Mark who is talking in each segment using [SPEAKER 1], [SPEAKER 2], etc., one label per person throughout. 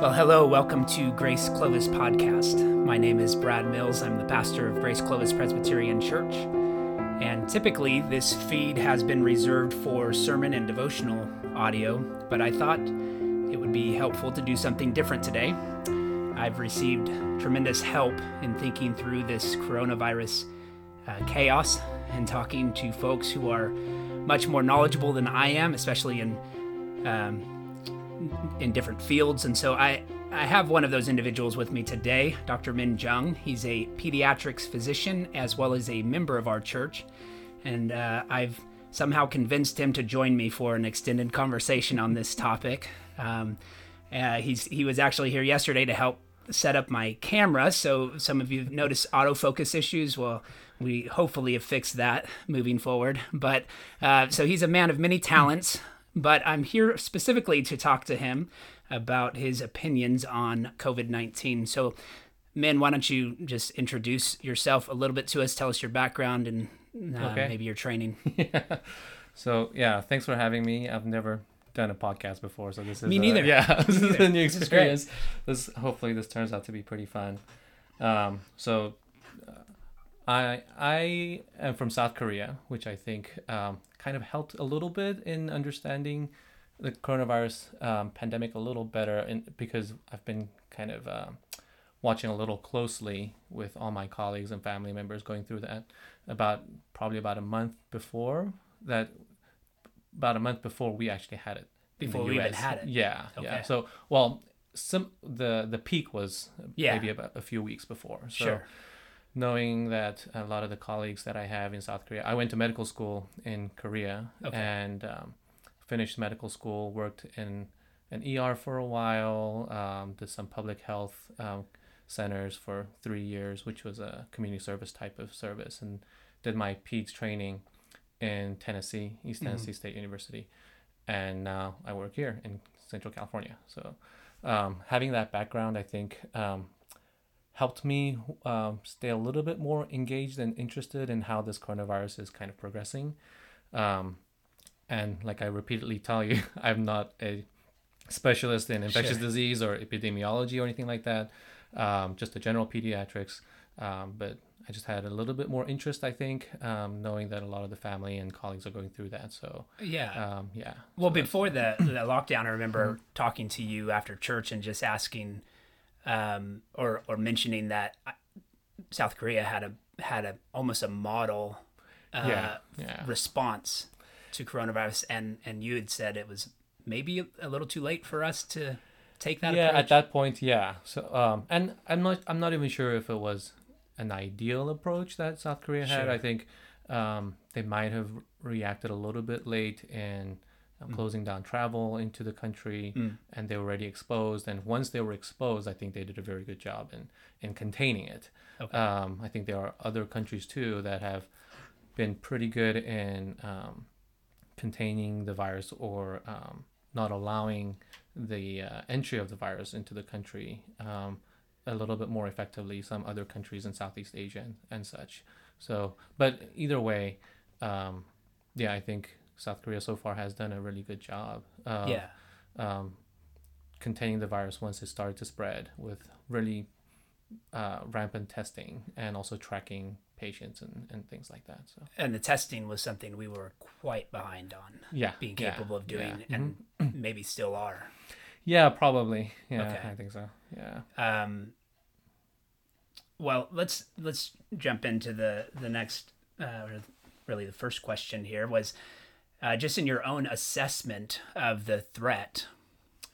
[SPEAKER 1] Well, hello, welcome to Grace Clovis Podcast. My name is Brad Mills. I'm the pastor of Grace Clovis Presbyterian Church. And typically, this feed has been reserved for sermon and devotional audio, but I thought it would be helpful to do something different today. I've received tremendous help in thinking through this coronavirus uh, chaos and talking to folks who are much more knowledgeable than I am, especially in um, in different fields. And so I, I have one of those individuals with me today, Dr. Min Jung. He's a pediatrics physician as well as a member of our church. And uh, I've somehow convinced him to join me for an extended conversation on this topic. Um, uh, he's, he was actually here yesterday to help set up my camera. So some of you have noticed autofocus issues. Well, we hopefully have fixed that moving forward. But uh, so he's a man of many talents but I'm here specifically to talk to him about his opinions on COVID 19. So, Min, why don't you just introduce yourself a little bit to us? Tell us your background and uh, okay. maybe your training.
[SPEAKER 2] yeah. So, yeah, thanks for having me. I've never done a podcast before, so this is
[SPEAKER 1] me neither.
[SPEAKER 2] A, yeah, this is a new experience. This, this, hopefully this turns out to be pretty fun. Um, so uh, I I am from South Korea, which I think um, kind of helped a little bit in understanding the coronavirus um, pandemic a little better and because I've been kind of uh, watching a little closely with all my colleagues and family members going through that about probably about a month before that about a month before we actually had it
[SPEAKER 1] before we even had it.
[SPEAKER 2] Yeah okay. yeah so well some the the peak was yeah. maybe about a few weeks before. So
[SPEAKER 1] sure
[SPEAKER 2] knowing that a lot of the colleagues that I have in South Korea, I went to medical school in Korea okay. and um, finished medical school, worked in an ER for a while, um, did some public health um, centers for three years, which was a community service type of service, and did my PEDS training in Tennessee, East mm-hmm. Tennessee mm-hmm. State University. And now I work here in Central California. So um, having that background, I think um, helped me um, stay a little bit more engaged and interested in how this coronavirus is kind of progressing. Um, and like I repeatedly tell you, I'm not a specialist in infectious sure. disease or epidemiology or anything like that, um, just a general pediatrics. Um, but I just had a little bit more interest, I think, um, knowing that a lot of the family and colleagues are going through that. So
[SPEAKER 1] yeah,
[SPEAKER 2] um, yeah.
[SPEAKER 1] Well, so before the the lockdown, I remember mm-hmm. talking to you after church and just asking um, or or mentioning that South Korea had a had a almost a model uh, yeah, yeah. response to coronavirus, and and you had said it was maybe a little too late for us to take that.
[SPEAKER 2] Yeah,
[SPEAKER 1] approach.
[SPEAKER 2] at that point, yeah. So um, and I'm not I'm not even sure if it was an ideal approach that South Korea had. Sure. I think um, they might have reacted a little bit late in mm. closing down travel into the country, mm. and they were already exposed. And once they were exposed, I think they did a very good job in in containing it. Okay. Um, I think there are other countries too that have been pretty good in um, containing the virus or um, not allowing the uh, entry of the virus into the country um, a little bit more effectively. Some other countries in Southeast Asia and, and such. So, but either way, um, yeah, I think South Korea so far has done a really good job.
[SPEAKER 1] Of, yeah.
[SPEAKER 2] Um, containing the virus once it started to spread with really uh, rampant testing and also tracking patients and, and things like that. So
[SPEAKER 1] and the testing was something we were quite behind on.
[SPEAKER 2] Yeah,
[SPEAKER 1] being capable
[SPEAKER 2] yeah,
[SPEAKER 1] of doing,
[SPEAKER 2] yeah.
[SPEAKER 1] and mm-hmm. maybe still are.
[SPEAKER 2] Yeah, probably. Yeah, okay. I think so. Yeah.
[SPEAKER 1] Um. Well, let's let's jump into the the next, uh, really the first question here was uh, just in your own assessment of the threat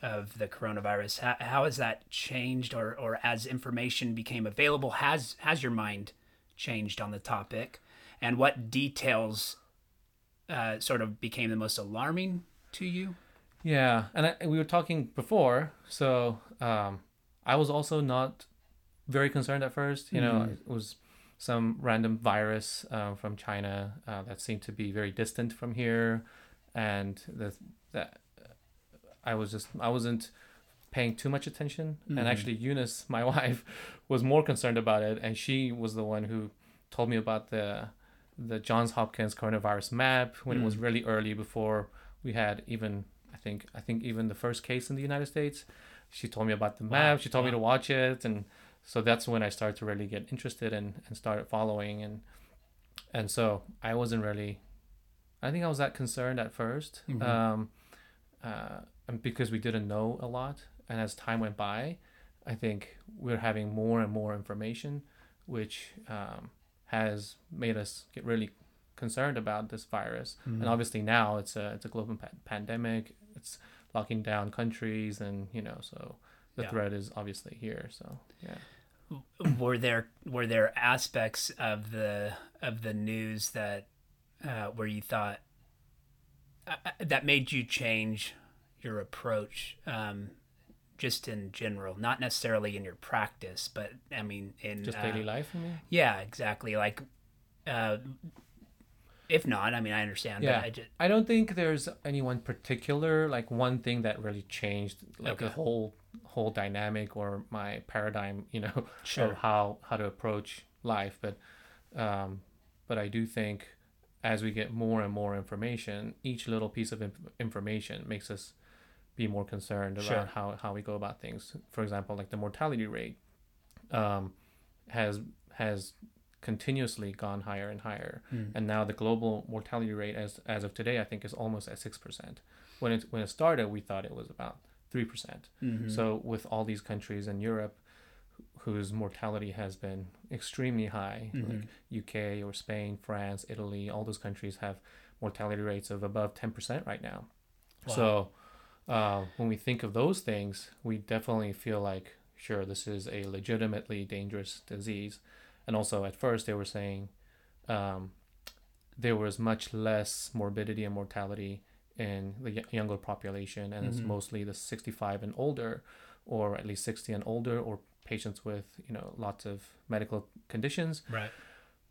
[SPEAKER 1] of the coronavirus, how, how has that changed, or, or as information became available, has has your mind changed on the topic, and what details uh, sort of became the most alarming to you?
[SPEAKER 2] Yeah, and I, we were talking before, so um, I was also not very concerned at first. You mm-hmm. know, it was some random virus uh, from China uh, that seemed to be very distant from here, and the, that I was just I wasn't paying too much attention. Mm-hmm. And actually, Eunice, my wife, was more concerned about it, and she was the one who told me about the the Johns Hopkins coronavirus map when mm. it was mm. really early before we had even I think I think even the first case in the United States she told me about the
[SPEAKER 1] Wow.
[SPEAKER 2] map. She told me to watch it, and so that's when I started to really get interested and and started following and and so I wasn't really. I think I was that concerned at 1st
[SPEAKER 1] Mhm.
[SPEAKER 2] um, uh, and because we didn't know a lot, and as time went by, I think we're having more and more information, which um, has made us get really concerned about this virus.
[SPEAKER 1] Mhm.
[SPEAKER 2] And obviously now it's a it's a global pa- pandemic. It's locking down countries, and you know, so the
[SPEAKER 1] Yeah.
[SPEAKER 2] threat is obviously here. So yeah.
[SPEAKER 1] were there were there aspects of the of the news that uh, where you thought uh, uh, that made you change your approach um, just in general not necessarily in your practice but i mean in
[SPEAKER 2] Just
[SPEAKER 1] uh,
[SPEAKER 2] daily life, mean?
[SPEAKER 1] yeah exactly like uh, if not i mean i understand
[SPEAKER 2] Yeah.
[SPEAKER 1] but I just,
[SPEAKER 2] I don't think there's any one particular like one thing that really changed like the whole whole dynamic or my paradigm, you know,
[SPEAKER 1] Sure.
[SPEAKER 2] of how how to approach life. But um, but I do think as we get more and more information, each little piece of inf- information makes us be more concerned about
[SPEAKER 1] Sure.
[SPEAKER 2] how, how we go about things. For example, like the mortality rate um, has has continuously gone higher and higher,
[SPEAKER 1] Hmm.
[SPEAKER 2] and now the global mortality rate as as of today, I think, is almost at six percent. When it when it started, we thought it was about three percent.
[SPEAKER 1] Mhm.
[SPEAKER 2] So with all these countries in Europe whose mortality has been extremely high,
[SPEAKER 1] Mhm.
[SPEAKER 2] like UK or Spain, France, Italy, all those countries have mortality rates of above 10% right now.
[SPEAKER 1] Wow.
[SPEAKER 2] So uh, when we think of those things, we definitely feel like, sure, this is a legitimately dangerous disease. And also at first they were saying um, there was much less morbidity and mortality in the younger population, and it's
[SPEAKER 1] Mhm.
[SPEAKER 2] mostly the 65 and older, or at least 60 and older, or patients with you know lots of medical conditions.
[SPEAKER 1] right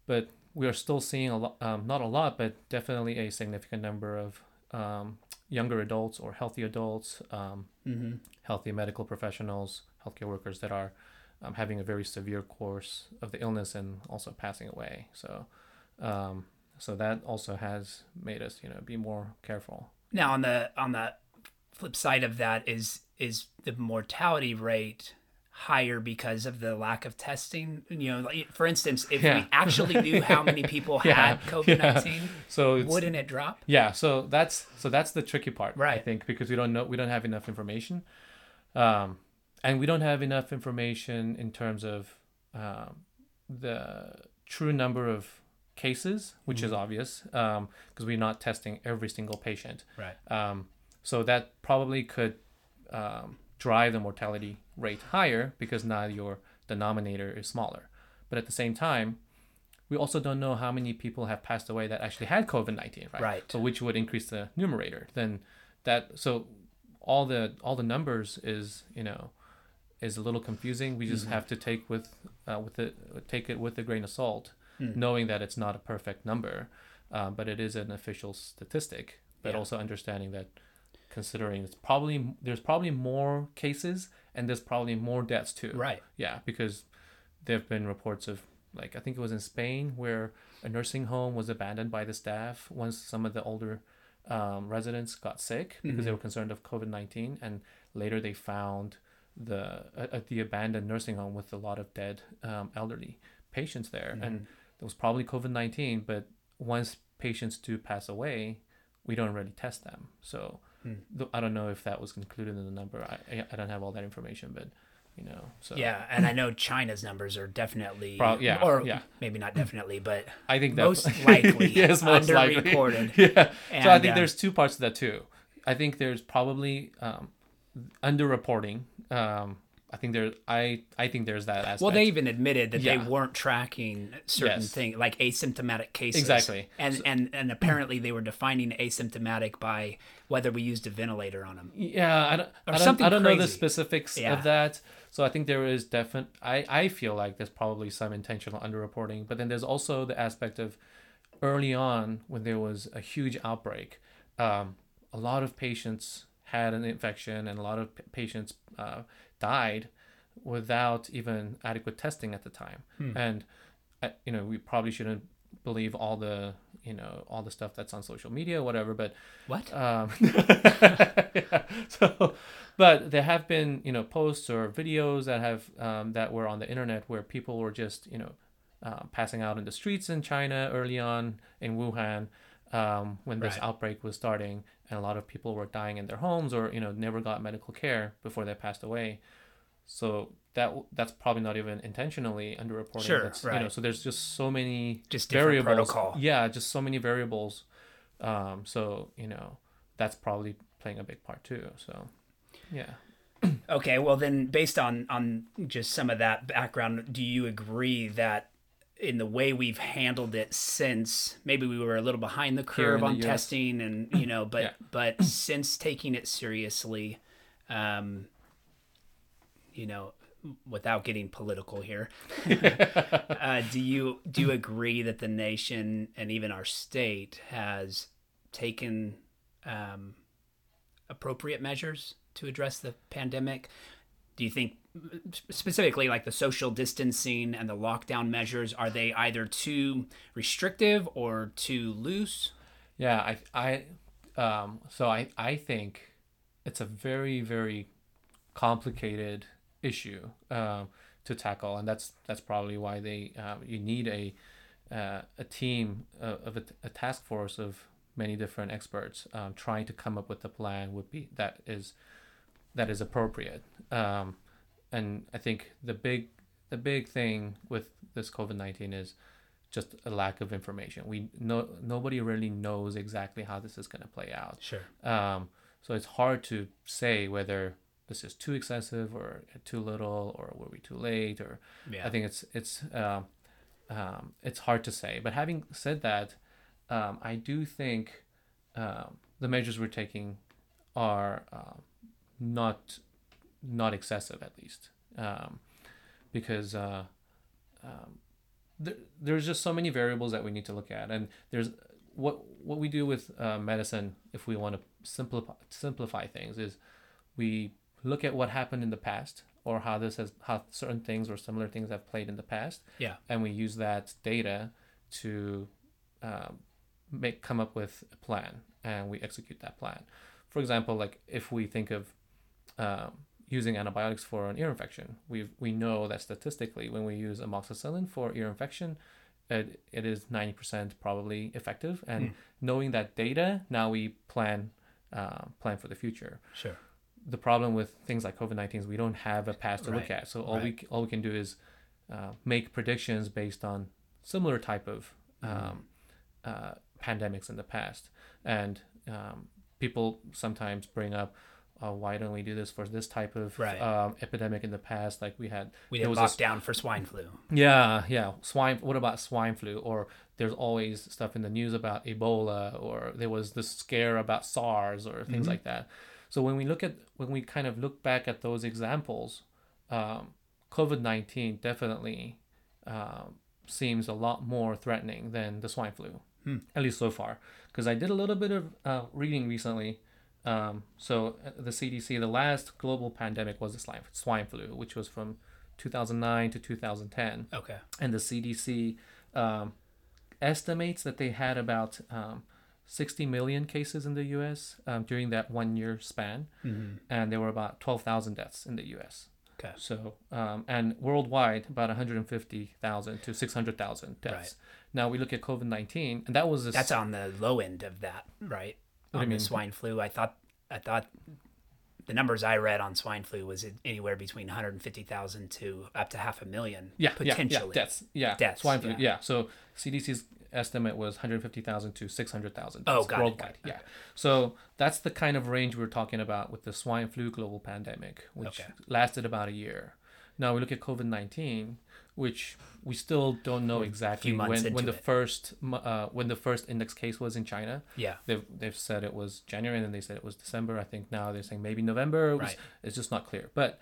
[SPEAKER 2] But we are still seeing a lot, um, not a lot, but definitely a significant number of um, younger adults or healthy adults, um,
[SPEAKER 1] mm-hmm.
[SPEAKER 2] healthy medical professionals, healthcare workers that are um, having a very severe course of the illness and also passing away. So, um, so that also has made us, you know, be more careful.
[SPEAKER 1] Now on the on the flip side of that is is the mortality rate higher because of the lack of testing? You know, like, for instance, if
[SPEAKER 2] Yeah.
[SPEAKER 1] we actually knew how many people
[SPEAKER 2] Yeah,
[SPEAKER 1] had COVID nineteen,
[SPEAKER 2] So
[SPEAKER 1] wouldn't it drop?
[SPEAKER 2] yeah, so that's so that's the tricky part,
[SPEAKER 1] right?
[SPEAKER 2] I think, because we don't know we don't have enough information, um, and we don't have enough information in terms of um, the true number of cases, which is
[SPEAKER 1] Mhm.
[SPEAKER 2] obvious, because we're not testing every single patient.
[SPEAKER 1] Right.
[SPEAKER 2] Um, so that probably could um, drive the mortality rate higher because now your denominator is smaller. But at the same time, we also don't know how many people have passed away that actually had COVID nineteen, right?
[SPEAKER 1] Right.
[SPEAKER 2] So which would increase the numerator. Then that so all the all the numbers is you know is a little confusing. We just
[SPEAKER 1] Mhm.
[SPEAKER 2] have to take with uh, with it take it with a grain of salt,
[SPEAKER 1] Hmm.
[SPEAKER 2] knowing that it's not a perfect number, uh, but it is an official statistic. But
[SPEAKER 1] Yeah.
[SPEAKER 2] also understanding that considering it's probably there's probably more cases and there's probably more deaths too.
[SPEAKER 1] Right.
[SPEAKER 2] Yeah, because there have been reports of like I think it was in Spain where a nursing home was abandoned by the staff once some of the older um, residents got sick because they
[SPEAKER 1] Mhm.
[SPEAKER 2] were concerned of COVID nineteen, and later they found the at at the abandoned nursing home with a lot of dead um, elderly patients there, and There was probably COVID nineteen. But once patients do pass away, we don't really test them, so.
[SPEAKER 1] Hmm.
[SPEAKER 2] th- I don't know if that was included in the number. I, I don't have all that information, but you know, so
[SPEAKER 1] Yeah, and I know China's numbers are definitely,
[SPEAKER 2] Prob- yeah,
[SPEAKER 1] or
[SPEAKER 2] yeah.
[SPEAKER 1] maybe not definitely, but
[SPEAKER 2] I think that
[SPEAKER 1] most likely
[SPEAKER 2] yes, most likely.
[SPEAKER 1] underreported.
[SPEAKER 2] yeah. so I think
[SPEAKER 1] uh,
[SPEAKER 2] there's two parts to that too. I think there's probably um, underreporting. Um, I think there. I I think there's that aspect.
[SPEAKER 1] well, they even admitted that
[SPEAKER 2] Yeah.
[SPEAKER 1] they weren't tracking certain
[SPEAKER 2] Yes.
[SPEAKER 1] things like asymptomatic cases.
[SPEAKER 2] Exactly.
[SPEAKER 1] and and and apparently they were defining asymptomatic by whether we used a ventilator on them.
[SPEAKER 2] Yeah, I don't. I don't,
[SPEAKER 1] something
[SPEAKER 2] I don't know the specifics
[SPEAKER 1] Yeah.
[SPEAKER 2] of that. So I think there is definite. I I feel like there's probably some intentional underreporting, but then there's also the aspect of early on when there was a huge outbreak, um, a lot of patients had an infection and a lot of p- patients uh, died without even adequate testing at the time.
[SPEAKER 1] Hmm.
[SPEAKER 2] And uh, you know we probably shouldn't believe all the you know all the stuff that's on social media, whatever. But
[SPEAKER 1] what?
[SPEAKER 2] Um, yeah, so, but there have been you know posts or videos that have um, that were on the internet where people were just you know uh, passing out in the streets in China early on in Wuhan um, when this
[SPEAKER 1] Right.
[SPEAKER 2] outbreak was starting, and a lot of people were dying in their homes or you know never got medical care before they passed away. So that that's probably not even intentionally underreporting.
[SPEAKER 1] Sure,
[SPEAKER 2] That's, You know,
[SPEAKER 1] right.
[SPEAKER 2] so there's just so many
[SPEAKER 1] Just
[SPEAKER 2] variables.
[SPEAKER 1] protocol.
[SPEAKER 2] Yeah, just so many variables. Um, so you know that's probably playing a big part too. So yeah.
[SPEAKER 1] Okay, well then, based on on just some of that background, do you agree that in the way we've handled it since maybe we were a little behind the curve
[SPEAKER 2] in the
[SPEAKER 1] on testing and you know, but
[SPEAKER 2] Yeah.
[SPEAKER 1] but since taking it seriously, um, you know, without getting political here, uh, do you do you agree that the nation and even our state has taken um, appropriate measures to address the pandemic? Do you think specifically like the social distancing and the lockdown measures are they either too restrictive or too loose?
[SPEAKER 2] Yeah, I, I, um, so I, I think it's a very, very complicated issue um, to tackle, and that's that's probably why they uh, you need a uh, a team uh, of a, a task force of many different experts um, trying to come up with a plan would be that is that is appropriate. Um, and I think the big the big thing with this COVID nineteen is just a lack of information. We no nobody really knows exactly how this is going to play out.
[SPEAKER 1] Sure.
[SPEAKER 2] Um, so it's hard to say whether this is too excessive or too little or were we too late or
[SPEAKER 1] Yeah.
[SPEAKER 2] I think it's it's um, um, it's hard to say. But having said that, um, I do think um, the measures we're taking are um, not not excessive at least. Um, because uh, um, there, there's just so many variables that we need to look at. And there's what what we do with uh, medicine if we want to simplify simplify things is we look at what happened in the past or how this has how certain things or similar things have played in the past.
[SPEAKER 1] Yeah.
[SPEAKER 2] and we use that data to um, make come up with a plan and we execute that plan. For example like if we think of um, using antibiotics for an ear infection we we know that statistically when we use amoxicillin for ear infection it, it is 90% probably effective and knowing that data now we plan uh, plan for the future
[SPEAKER 1] Sure.
[SPEAKER 2] the problem with things like COVID nineteen is we don't have a past to look at. So all we all we can do is uh, make predictions based on similar type of
[SPEAKER 1] Mm-hmm.
[SPEAKER 2] um, uh, pandemics in the past. And um, people sometimes bring up, uh, why don't we do this for this type of
[SPEAKER 1] Right.
[SPEAKER 2] um, epidemic in the past? Like we had,
[SPEAKER 1] We didn't
[SPEAKER 2] was
[SPEAKER 1] down for swine flu.
[SPEAKER 2] yeah, yeah. Swine. What about swine flu? Or there's always stuff in the news about Ebola, or there was this scare about SARS, or things like that. So when we look at when we kind of look back at those examples, um, COVID nineteen definitely um, seems a lot more threatening than the swine flu, at least so far. Because I did a little bit of uh, reading recently. Um, so uh, the CDC, the last global pandemic was the swine, swine flu, which was from 2009 to 2010
[SPEAKER 1] Okay.
[SPEAKER 2] and the CDC um, estimates that they had about um, 60 million cases in the U.S. Um, during that one year span, and there were about 12,000 deaths in the U.S.
[SPEAKER 1] Okay.
[SPEAKER 2] So um, and worldwide about 150,000 to 600,000 deaths.
[SPEAKER 1] Right.
[SPEAKER 2] Now we look at COVID 19, and that was a
[SPEAKER 1] That's on the low end of that, right?
[SPEAKER 2] Do you
[SPEAKER 1] on the swine flu, I thought I thought the numbers I read on swine flu was anywhere between 150,000 to up to half a million
[SPEAKER 2] yeah,
[SPEAKER 1] potentially.
[SPEAKER 2] yeah, yeah, deaths, yeah,
[SPEAKER 1] Deaths,
[SPEAKER 2] swine flu,
[SPEAKER 1] yeah.
[SPEAKER 2] yeah. So CDC's estimate was 150,000 to 600,000
[SPEAKER 1] Oh, got it,
[SPEAKER 2] worldwide.
[SPEAKER 1] got it,
[SPEAKER 2] Yeah, so that's the kind of range we're talking about with the swine flu global pandemic, which
[SPEAKER 1] Okay.
[SPEAKER 2] lasted about a year. Now we look at COVID 19, which we still don't know exactly when, when the
[SPEAKER 1] it.
[SPEAKER 2] first uh, when the first index case was in China.
[SPEAKER 1] Yeah.
[SPEAKER 2] They've they've said it was January, and then they said it was December. I think now they're saying maybe November. It was-
[SPEAKER 1] Right.
[SPEAKER 2] It's just not clear. But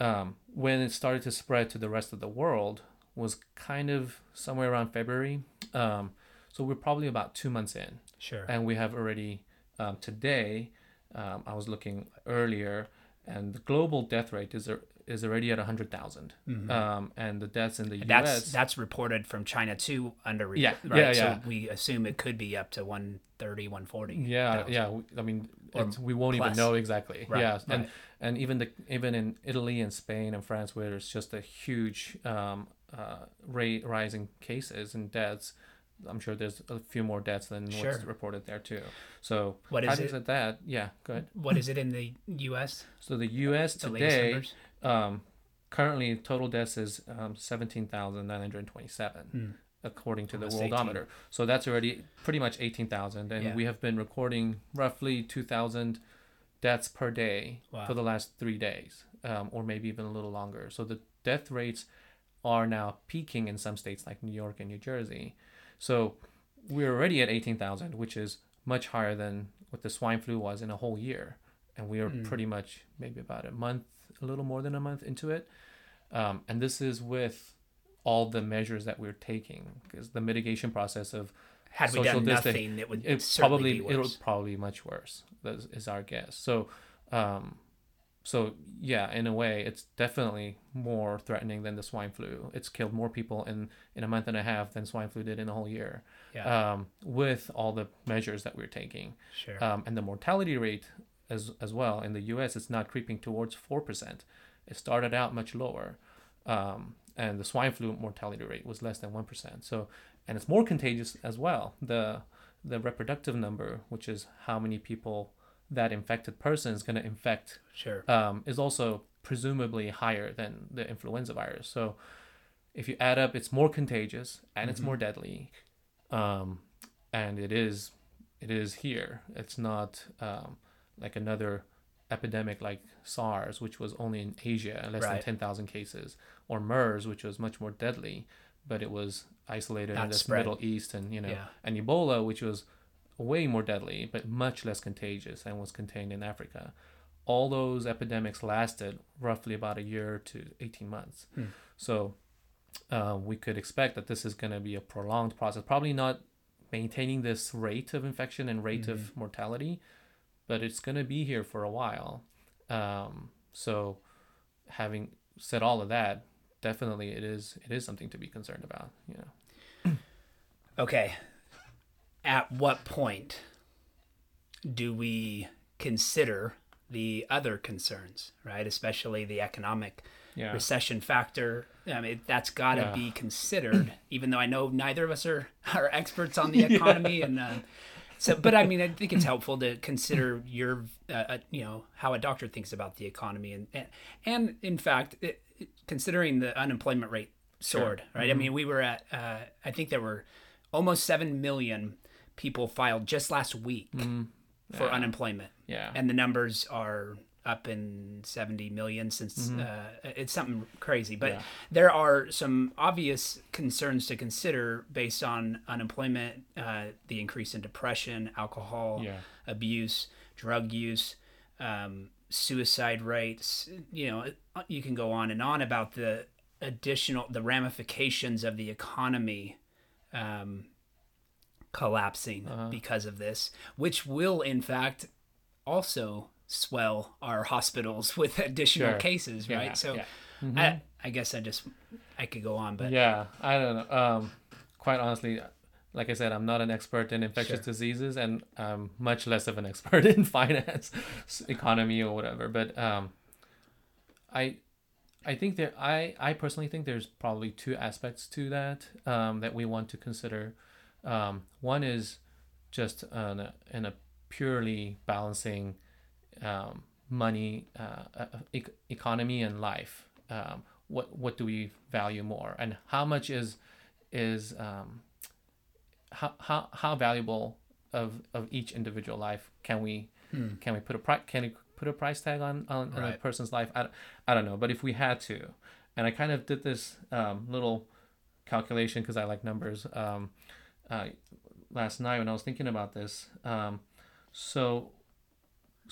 [SPEAKER 2] um, when it started to spread to the rest of the world was kind of somewhere around February. Um, so we're probably about two months in,
[SPEAKER 1] Sure.
[SPEAKER 2] and we have already um, today. Um, I was looking earlier, and the global death rate is is already at 100,000.
[SPEAKER 1] Mm-hmm.
[SPEAKER 2] Um, and the deaths in the
[SPEAKER 1] That's
[SPEAKER 2] US
[SPEAKER 1] that's reported from China too under
[SPEAKER 2] Yeah,
[SPEAKER 1] right?
[SPEAKER 2] yeah,
[SPEAKER 1] So we assume it could be up to 130, 140.
[SPEAKER 2] Yeah,
[SPEAKER 1] thousand.
[SPEAKER 2] yeah. we- I mean, it's, we won't
[SPEAKER 1] plus.
[SPEAKER 2] even know exactly.
[SPEAKER 1] Right,
[SPEAKER 2] yeah, and
[SPEAKER 1] right.
[SPEAKER 2] and even the even in Italy and Spain and France, where there's just a huge um, uh, rate rising cases and deaths. I'm sure there's a few more deaths than what's reported there too. So
[SPEAKER 1] What is it?
[SPEAKER 2] that, yeah, go ahead.
[SPEAKER 1] What is it in the U.S.?
[SPEAKER 2] So the U.S.
[SPEAKER 1] The
[SPEAKER 2] today? Um, currently total deaths is um, seventeen thousand nine hundred twenty-seven,
[SPEAKER 1] Hmm.
[SPEAKER 2] according to
[SPEAKER 1] Almost
[SPEAKER 2] the
[SPEAKER 1] 18.
[SPEAKER 2] Worldometer. So that's already pretty much eighteen thousand, and
[SPEAKER 1] Yeah.
[SPEAKER 2] we have been recording roughly two thousand deaths per day
[SPEAKER 1] Wow.
[SPEAKER 2] for the last three days, um, or maybe even a little longer. So the death rates are now peaking in some states like New York and New Jersey. So we're already at eighteen thousand, which is much higher than what the swine flu was in a whole year, and we are
[SPEAKER 1] Hmm.
[SPEAKER 2] pretty much maybe about a month, a little more than a month into it. Um, and this is with all the measures that we're taking, because the mitigation process of
[SPEAKER 1] Had we
[SPEAKER 2] social
[SPEAKER 1] done
[SPEAKER 2] distance-
[SPEAKER 1] nothing, it would
[SPEAKER 2] it probably
[SPEAKER 1] be
[SPEAKER 2] it'll probably much worse. That is- is our guess. So, um, so yeah, in a way, it's definitely more threatening than the swine flu. It's killed more people in in a month and a half than swine flu did in a whole year.
[SPEAKER 1] Yeah,
[SPEAKER 2] Um, with all the measures that we're taking,
[SPEAKER 1] sure.
[SPEAKER 2] um, and the mortality rate as as well in the U.S. it's not creeping towards four percent. It started out much lower, um, and the swine flu mortality rate was less than one percent. So, and it's more contagious as well. The the reproductive number, which is how many people that infected person is going to infect,
[SPEAKER 1] sure.
[SPEAKER 2] um, is also presumably higher than the influenza virus. So, if you add up, it's more contagious and it's more deadly, um, and it is it is here. It's not um, like another epidemic like SARS, which was only in Asia, less than
[SPEAKER 1] Right.
[SPEAKER 2] ten thousand cases, or MERS, which was much more deadly, but it was isolated
[SPEAKER 1] Not
[SPEAKER 2] in the
[SPEAKER 1] spread.
[SPEAKER 2] Middle East, and you know,
[SPEAKER 1] Yeah.
[SPEAKER 2] and Ebola, which was way more deadly but much less contagious and was contained in Africa. All those epidemics lasted roughly about a year to 18 months.
[SPEAKER 1] Hmm.
[SPEAKER 2] So uh, we could expect that this is going to be a prolonged process, probably not maintaining this rate of infection and rate
[SPEAKER 1] Mm-hmm.
[SPEAKER 2] of mortality, but it's going to be here for a while. Um, so having said all of that, definitely it is it is something to be concerned about. You know.
[SPEAKER 1] Okay. At what point do we consider the other concerns, right? Especially the economic
[SPEAKER 2] Yeah.
[SPEAKER 1] recession factor. I mean, that's got to
[SPEAKER 2] Yeah.
[SPEAKER 1] be considered, even though I know neither of us are, are experts on the economy. And uh, so, but I mean, I think it's helpful to consider your, uh, uh, you know, how a doctor thinks about the economy. And, and, and in fact, it, considering the unemployment rate soared, right? I mean, we were at, uh, I think there were almost 7 million people filed just last week for unemployment
[SPEAKER 2] Yeah.
[SPEAKER 1] and the numbers are up in 70 million since uh, it's something crazy but
[SPEAKER 2] Mm-hmm. Yeah.
[SPEAKER 1] there are some obvious concerns to consider based on unemployment uh, the increase in depression alcohol
[SPEAKER 2] Yeah.
[SPEAKER 1] abuse drug use um, suicide rates you know you can go on and on about the additional the ramifications of the economy um, collapsing
[SPEAKER 2] Uh-huh.
[SPEAKER 1] because of this, which will in fact also swell our hospitals with additional
[SPEAKER 2] Sure.
[SPEAKER 1] cases, right?
[SPEAKER 2] Yeah,
[SPEAKER 1] so
[SPEAKER 2] yeah.
[SPEAKER 1] I, I guess I just I could go on, but
[SPEAKER 2] yeah i don't know um quite honestly like i said i'm not an expert in infectious
[SPEAKER 1] Sure.
[SPEAKER 2] diseases and i'm much less of an expert in finance economy or whatever but um i i think there i i personally think there's probably two aspects to that um that we want to consider um one is just on a, in a purely balancing um, money, uh, uh, ec- economy, and life. Um, what what do we value more, and how much is is um, how, how how valuable of of each individual life can we can we put a pri- can we put a price tag on on, on a person's life? I, I don't know, but if we had to, and I kind of did this um, little calculation because I like numbers. Um, uh, last night when I was thinking about this. Um, so,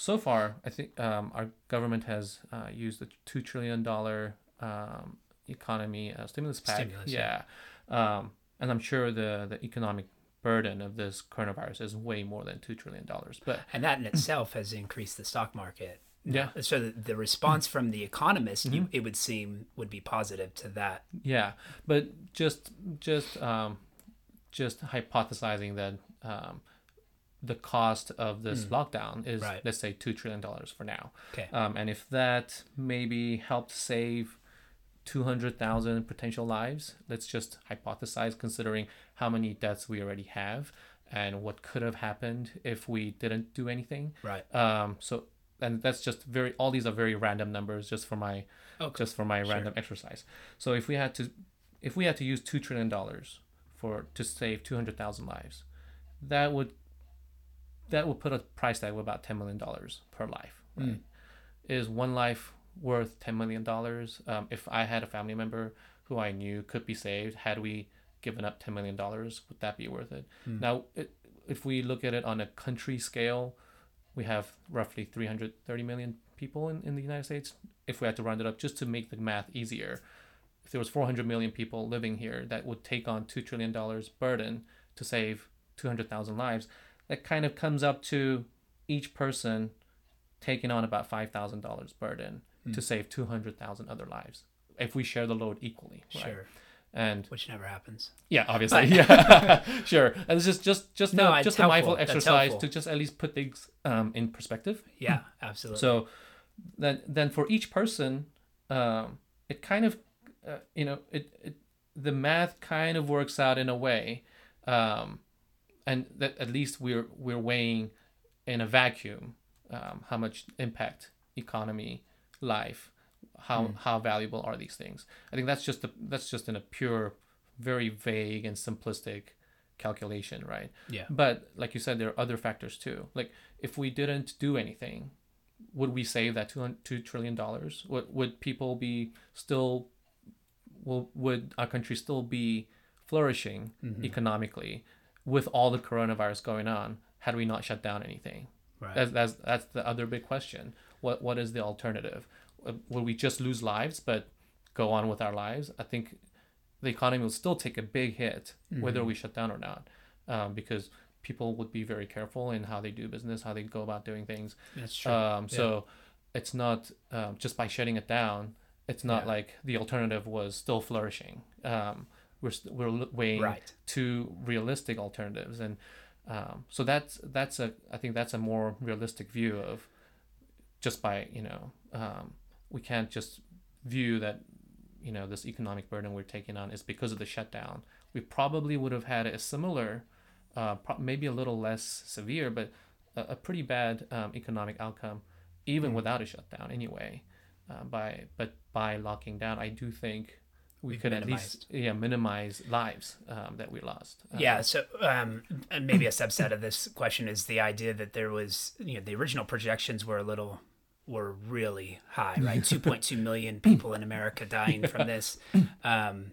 [SPEAKER 2] so far, I think um, our government has uh, used the two trillion dollar um, economy uh, stimulus pack.
[SPEAKER 1] Stimulus,
[SPEAKER 2] yeah, um, and I'm sure the the economic burden of this coronavirus is way more than two trillion dollars. But
[SPEAKER 1] and that in itself has increased the stock market
[SPEAKER 2] Yeah.
[SPEAKER 1] So the, the response from the economist, you, it would seem, would be positive to that.
[SPEAKER 2] Yeah, but just just um, just hypothesizing that um, the cost of this lockdown is
[SPEAKER 1] Right.
[SPEAKER 2] let's say two trillion dollars for now.
[SPEAKER 1] Okay.
[SPEAKER 2] Um, and if that maybe helped save two hundred thousand potential lives, let's just hypothesize considering how many deaths we already have and what could have happened if we didn't do anything.
[SPEAKER 1] Right.
[SPEAKER 2] Um, so and that's just very all these are very random numbers just for my
[SPEAKER 1] Okay.
[SPEAKER 2] just for my random exercise. So if we had to if we had to use two trillion dollars for to save two hundred thousand lives, that would that would put a price tag of about ten million dollars per life. Right? Is one life worth ten million dollars? Um, if I had a family member who I knew could be saved, had we given up ten million dollars, would that be worth it? Now, it, if we look at it on a country scale, we have roughly 330 million people in, in the United States. If we had to round it up just to make the math easier, if there was 400 million people living here that would take on $2 trillion burden to save 200,000 lives, that kind of comes up to each person taking on about $5,000 burden to save 200,000 other lives if we share the load equally. Right?
[SPEAKER 1] Sure.
[SPEAKER 2] And
[SPEAKER 1] Which never happens.
[SPEAKER 2] yeah, obviously, yeah, sure. And this is just just
[SPEAKER 1] No,
[SPEAKER 2] a, just a mindful
[SPEAKER 1] helpful.
[SPEAKER 2] Exercise to just at least put things um, in perspective.
[SPEAKER 1] Yeah, absolutely.
[SPEAKER 2] So then then for each person, um, it kind of uh, you know it, it the math kind of works out in a way, um, and that at least we're we're weighing in a vacuum um, how much impact economy, life, how how valuable are these things? I think that's just a, that's just in a pure, very vague and simplistic calculation, right?
[SPEAKER 1] Yeah.
[SPEAKER 2] But like you said, there are other factors too. Like if we didn't do anything, would we save that two two trillion dollars? Would would people be still? Will would our country still be flourishing economically with all the coronavirus going on? Had we not shut down anything?
[SPEAKER 1] Right.
[SPEAKER 2] That's, that's that's the other big question. What what is the alternative? Uh, Will we just lose lives but go on with our lives? I think the economy will still take a big hit whether we shut down or not, um, because people would be very careful in how they do business, how they go about doing things.
[SPEAKER 1] That's true.
[SPEAKER 2] Um, so it's not um, just by shutting it down. It's not
[SPEAKER 1] Yeah.
[SPEAKER 2] like the alternative was still flourishing. Um, we're we're weighing
[SPEAKER 1] Right.
[SPEAKER 2] two realistic alternatives, and um, so that's that's a I think that's a more realistic view of just by you know um, we can't just view that you know this economic burden we're taking on is because of the shutdown. We probably would have had a similar, uh, pro- maybe a little less severe, but a, a pretty bad um, economic outcome even without a shutdown anyway. Uh, by but by locking down, I do think we could at least yeah minimize lives um, that we lost. Uh,
[SPEAKER 1] Yeah, so um, and maybe a subset of this question is the idea that there was, you know, the original projections were a little, were really high, right? 2.2 million people in America dying from this. Um,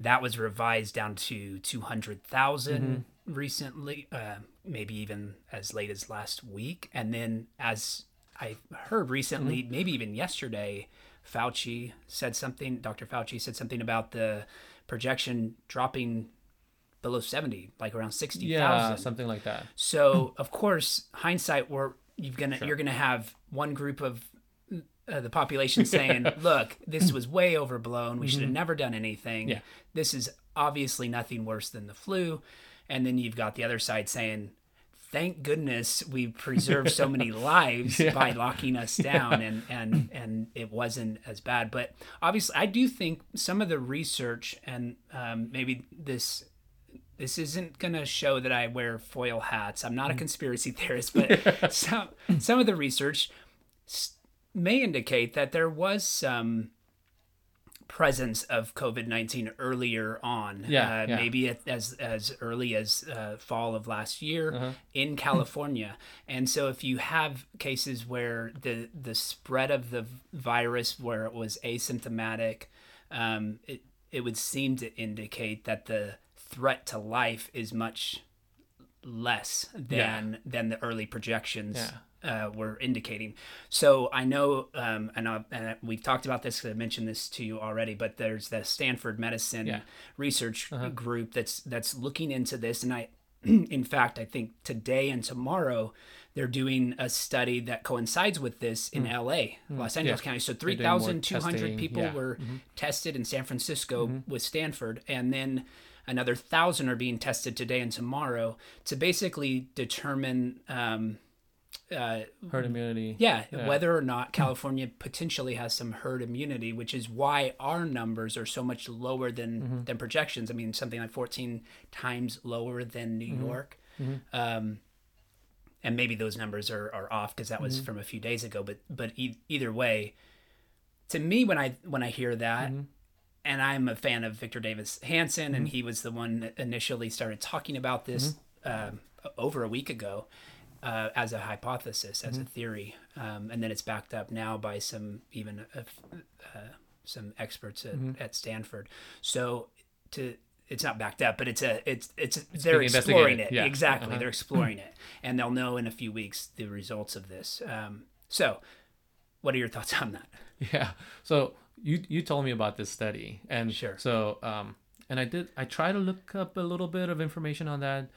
[SPEAKER 1] that was revised down to 200,000 recently, uh, maybe even as late as last week. And then, as I heard recently, maybe even yesterday, Fauci said something, Dr. Fauci said something about the projection dropping below 70 like around 60,000
[SPEAKER 2] yeah, something like that.
[SPEAKER 1] so of course hindsight we're you're gonna you're gonna have one group of uh, the population saying look this was way overblown we should have never done anything
[SPEAKER 2] Yeah.
[SPEAKER 1] this is obviously nothing worse than the flu and then you've got the other side saying thank goodness we preserved so many lives by locking us down and and and it wasn't as bad. But obviously i do think some of the research and um, maybe this this isn't going to show that I wear foil hats. I'm not a conspiracy theorist, but some some of the research may indicate that there was some presence of COVID-19 earlier on.
[SPEAKER 2] Yeah,
[SPEAKER 1] uh,
[SPEAKER 2] yeah.
[SPEAKER 1] maybe as as early as uh, fall of last year
[SPEAKER 2] Uh-huh.
[SPEAKER 1] in California. and so if you have cases where the the spread of the virus where it was asymptomatic, um, it it would seem to indicate that the threat to life is much less than than the early projections uh, were indicating. So I know, um, and, I, and we've talked about this. 'cause I mentioned this to you already, but there's the Stanford Medicine
[SPEAKER 2] Yeah.
[SPEAKER 1] research group that's that's looking into this, and I in fact, I think today and tomorrow they're doing a study that coincides with this in
[SPEAKER 2] Mm.
[SPEAKER 1] LA, Los Angeles
[SPEAKER 2] Yeah.
[SPEAKER 1] County. So
[SPEAKER 2] They're doing more
[SPEAKER 1] 3,200 people
[SPEAKER 2] yeah. Mm-hmm.
[SPEAKER 1] were tested in San Francisco with Stanford, and then another thousand are being tested today and tomorrow to basically determine. Um, uh,
[SPEAKER 2] Herd immunity.
[SPEAKER 1] yeah,
[SPEAKER 2] Yeah.
[SPEAKER 1] whether or not California potentially has some herd immunity, which is why our numbers are so much lower than
[SPEAKER 2] Mm-hmm.
[SPEAKER 1] than projections. I mean, something like 14 times lower than New
[SPEAKER 2] Mm-hmm.
[SPEAKER 1] York. Um, and maybe those numbers are, are off because that was
[SPEAKER 2] Mm-hmm.
[SPEAKER 1] from a few days ago. But but e- either way, to me, when I when I hear that,
[SPEAKER 2] Mm-hmm.
[SPEAKER 1] and I'm a fan of Victor Davis Hanson, and he was the one that initially started talking about this um, over a week ago uh, as a hypothesis, as a theory, um, and then it's backed up now by some even uh, uh, some experts at, at Stanford. So to it's not backed up, but it's a it's it's, they're exploring it
[SPEAKER 2] yeah.
[SPEAKER 1] exactly.
[SPEAKER 2] Uh-huh.
[SPEAKER 1] They're exploring it, and they'll know in a few weeks the results of this. Um, so, what are your thoughts on that?
[SPEAKER 2] Yeah. So you you told me about this study, and
[SPEAKER 1] Sure.
[SPEAKER 2] So um, and I did. I tried to look up a little bit of information on that.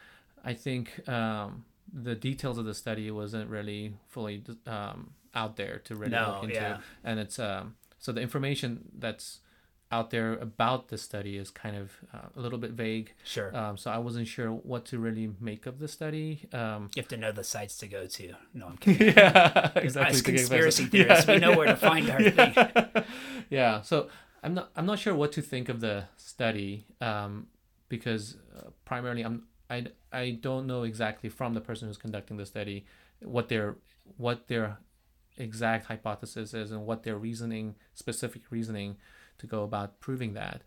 [SPEAKER 2] I think um, the details of the study wasn't really fully um, out there to really
[SPEAKER 1] No,
[SPEAKER 2] look into,
[SPEAKER 1] yeah.
[SPEAKER 2] and it's um, so the information that's out there about the study is kind of uh, a little bit vague.
[SPEAKER 1] Sure.
[SPEAKER 2] Um, so I wasn't sure what to really make of the study. Um,
[SPEAKER 1] You have to know the sites to go to. No, I'm kidding.
[SPEAKER 2] yeah,
[SPEAKER 1] As
[SPEAKER 2] get
[SPEAKER 1] conspiracy theorists, we know where to find our thing.
[SPEAKER 2] yeah so i'm not i'm not sure what to think of the study um, because uh, primarily i'm I, I don't know exactly from the person who's conducting the study what their what their exact hypothesis is and what their reasoning specific reasoning to go about proving that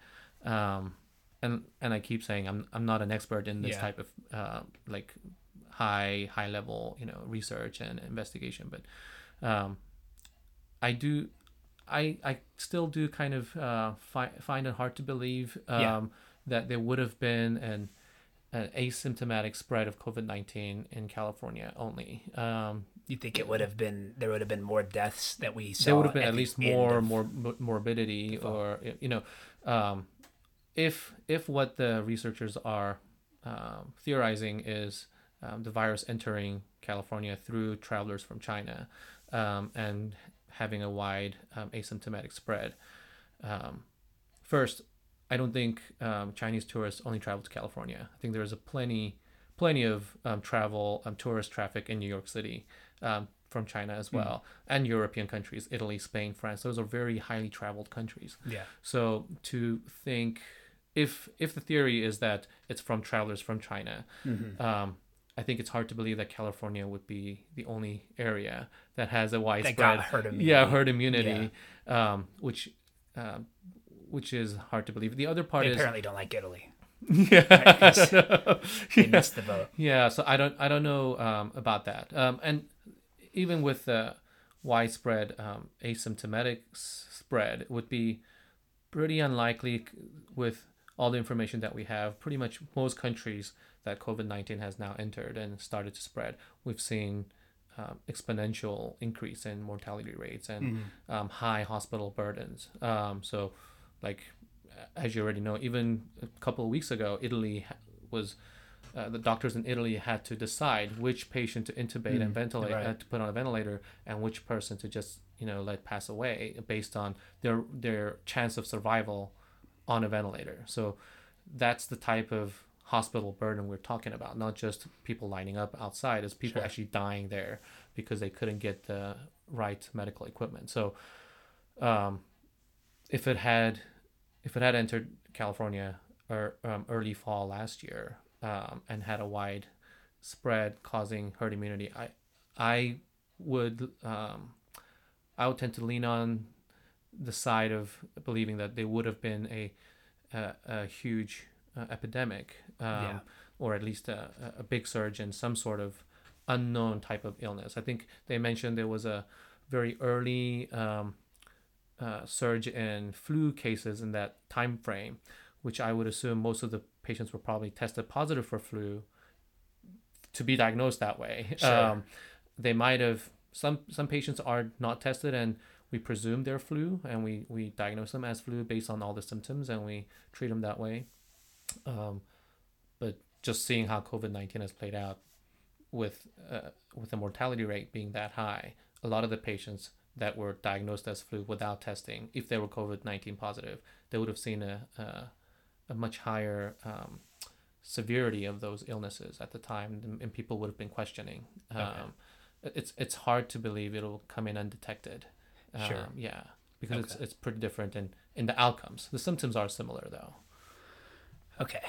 [SPEAKER 2] um, and and i keep saying i'm i'm not an expert in this
[SPEAKER 1] Yeah.
[SPEAKER 2] type of uh, like high high level you know research and investigation but um, i do I, I still do kind of uh, fi- find it hard to believe um,
[SPEAKER 1] Yeah.
[SPEAKER 2] that there would have been an, an asymptomatic spread of COVID 19 in California only. Um,
[SPEAKER 1] You think it would have been there would have been more deaths that we saw?
[SPEAKER 2] there would have been at,
[SPEAKER 1] the
[SPEAKER 2] least more more morbidity or you know um, if if what the researchers are um, theorizing is um, the virus entering California through travelers from China um, and having a wide um, asymptomatic spread. Um, first, I don't think um, Chinese tourists only travel to California. I think there is a plenty plenty of um, travel um, tourist traffic in New York City um, from China as well, and European countries, Italy, Spain, France. Those are very highly traveled countries.
[SPEAKER 1] Yeah.
[SPEAKER 2] So to think, if if the theory is that it's from travelers from China,
[SPEAKER 1] Mm-hmm.
[SPEAKER 2] um, I think it's hard to believe that California would be the only area that has a widespread
[SPEAKER 1] got herd
[SPEAKER 2] yeah
[SPEAKER 1] immunity.
[SPEAKER 2] herd immunity, um, which um, which is hard to believe. The other part
[SPEAKER 1] They
[SPEAKER 2] is
[SPEAKER 1] apparently don't like Italy.
[SPEAKER 2] yeah.
[SPEAKER 1] They missed the boat.
[SPEAKER 2] Yeah, so I don't I don't know um, about that. Um, and even with the widespread um, asymptomatic s- spread, it would be pretty unlikely with all the information that we have. Pretty much most countries that COVID nineteen has now entered and started to spread, we've seen um, exponential increase in mortality rates and um, high hospital burdens. Um, so, like as you already know, even a couple of weeks ago, Italy was uh, the doctors in Italy had to decide which patient to intubate and ventilate
[SPEAKER 1] right.
[SPEAKER 2] uh, to put on a ventilator and which person to just you know let pass away based on their their chance of survival on a ventilator. So that's the type of hospital burden we're talking about, not just people lining up outside, as people
[SPEAKER 1] Sure.
[SPEAKER 2] actually dying there because they couldn't get the right medical equipment. So um, if it had if it had entered California or um, early fall last year um, and had a wide spread causing herd immunity, I I would um, I would tend to lean on the side of believing that there would have been a a, a huge uh, epidemic, um,
[SPEAKER 1] Yeah.
[SPEAKER 2] or at least a, a big surge in some sort of unknown type of illness. I think they mentioned there was a very early um, uh, surge in flu cases in that time frame, which I would assume most of the patients were probably tested positive for flu to be diagnosed that way.
[SPEAKER 1] Sure.
[SPEAKER 2] Um, they might have some some patients are not tested and we presume they're flu and we we diagnose them as flu based on all the symptoms and we treat them that way. Um, but just seeing how COVID nineteen has played out, with uh, with the mortality rate being that high, a lot of the patients that were diagnosed as flu without testing, if they were COVID nineteen positive, they would have seen a a, a much higher um, severity of those illnesses at the time, and people would have been questioning. Okay. Um, it's it's hard to believe it'll come in undetected.
[SPEAKER 1] Sure.
[SPEAKER 2] Um, yeah, because okay. it's it's pretty different in in the outcomes. The symptoms are similar though.
[SPEAKER 1] Okay,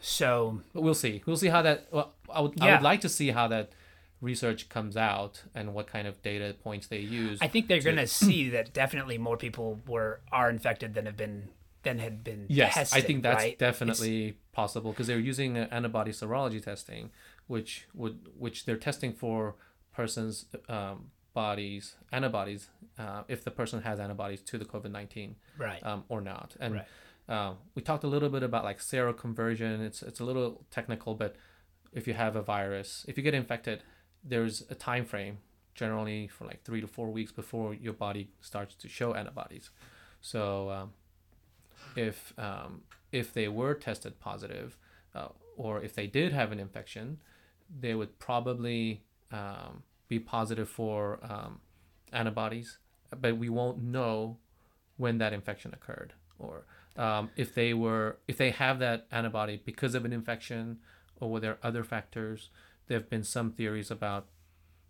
[SPEAKER 1] so
[SPEAKER 2] but we'll see. We'll see how that. Well, I would yeah. I would like to see how that research comes out and what kind of data points they use.
[SPEAKER 1] I think they're to... going to see that definitely more people were are infected than have been than had been
[SPEAKER 2] yes,
[SPEAKER 1] tested,
[SPEAKER 2] I think that's
[SPEAKER 1] right?
[SPEAKER 2] definitely it's... possible because they're using antibody serology testing, which would which they're testing for persons' um, bodies antibodies uh, if the person has antibodies to the COVID nineteen
[SPEAKER 1] right
[SPEAKER 2] um, or not and.
[SPEAKER 1] Right
[SPEAKER 2] uh, we talked a little bit about like seroconversion. It's it's a little technical, but if you have a virus, if you get infected, there's a time frame generally for like three to four weeks before your body starts to show antibodies. So um, if um, if they were tested positive, uh, or if they did have an infection, they would probably um, be positive for um, antibodies, but we won't know when that infection occurred or um, if they were if they have that antibody because of an infection or were there other factors there have been some theories about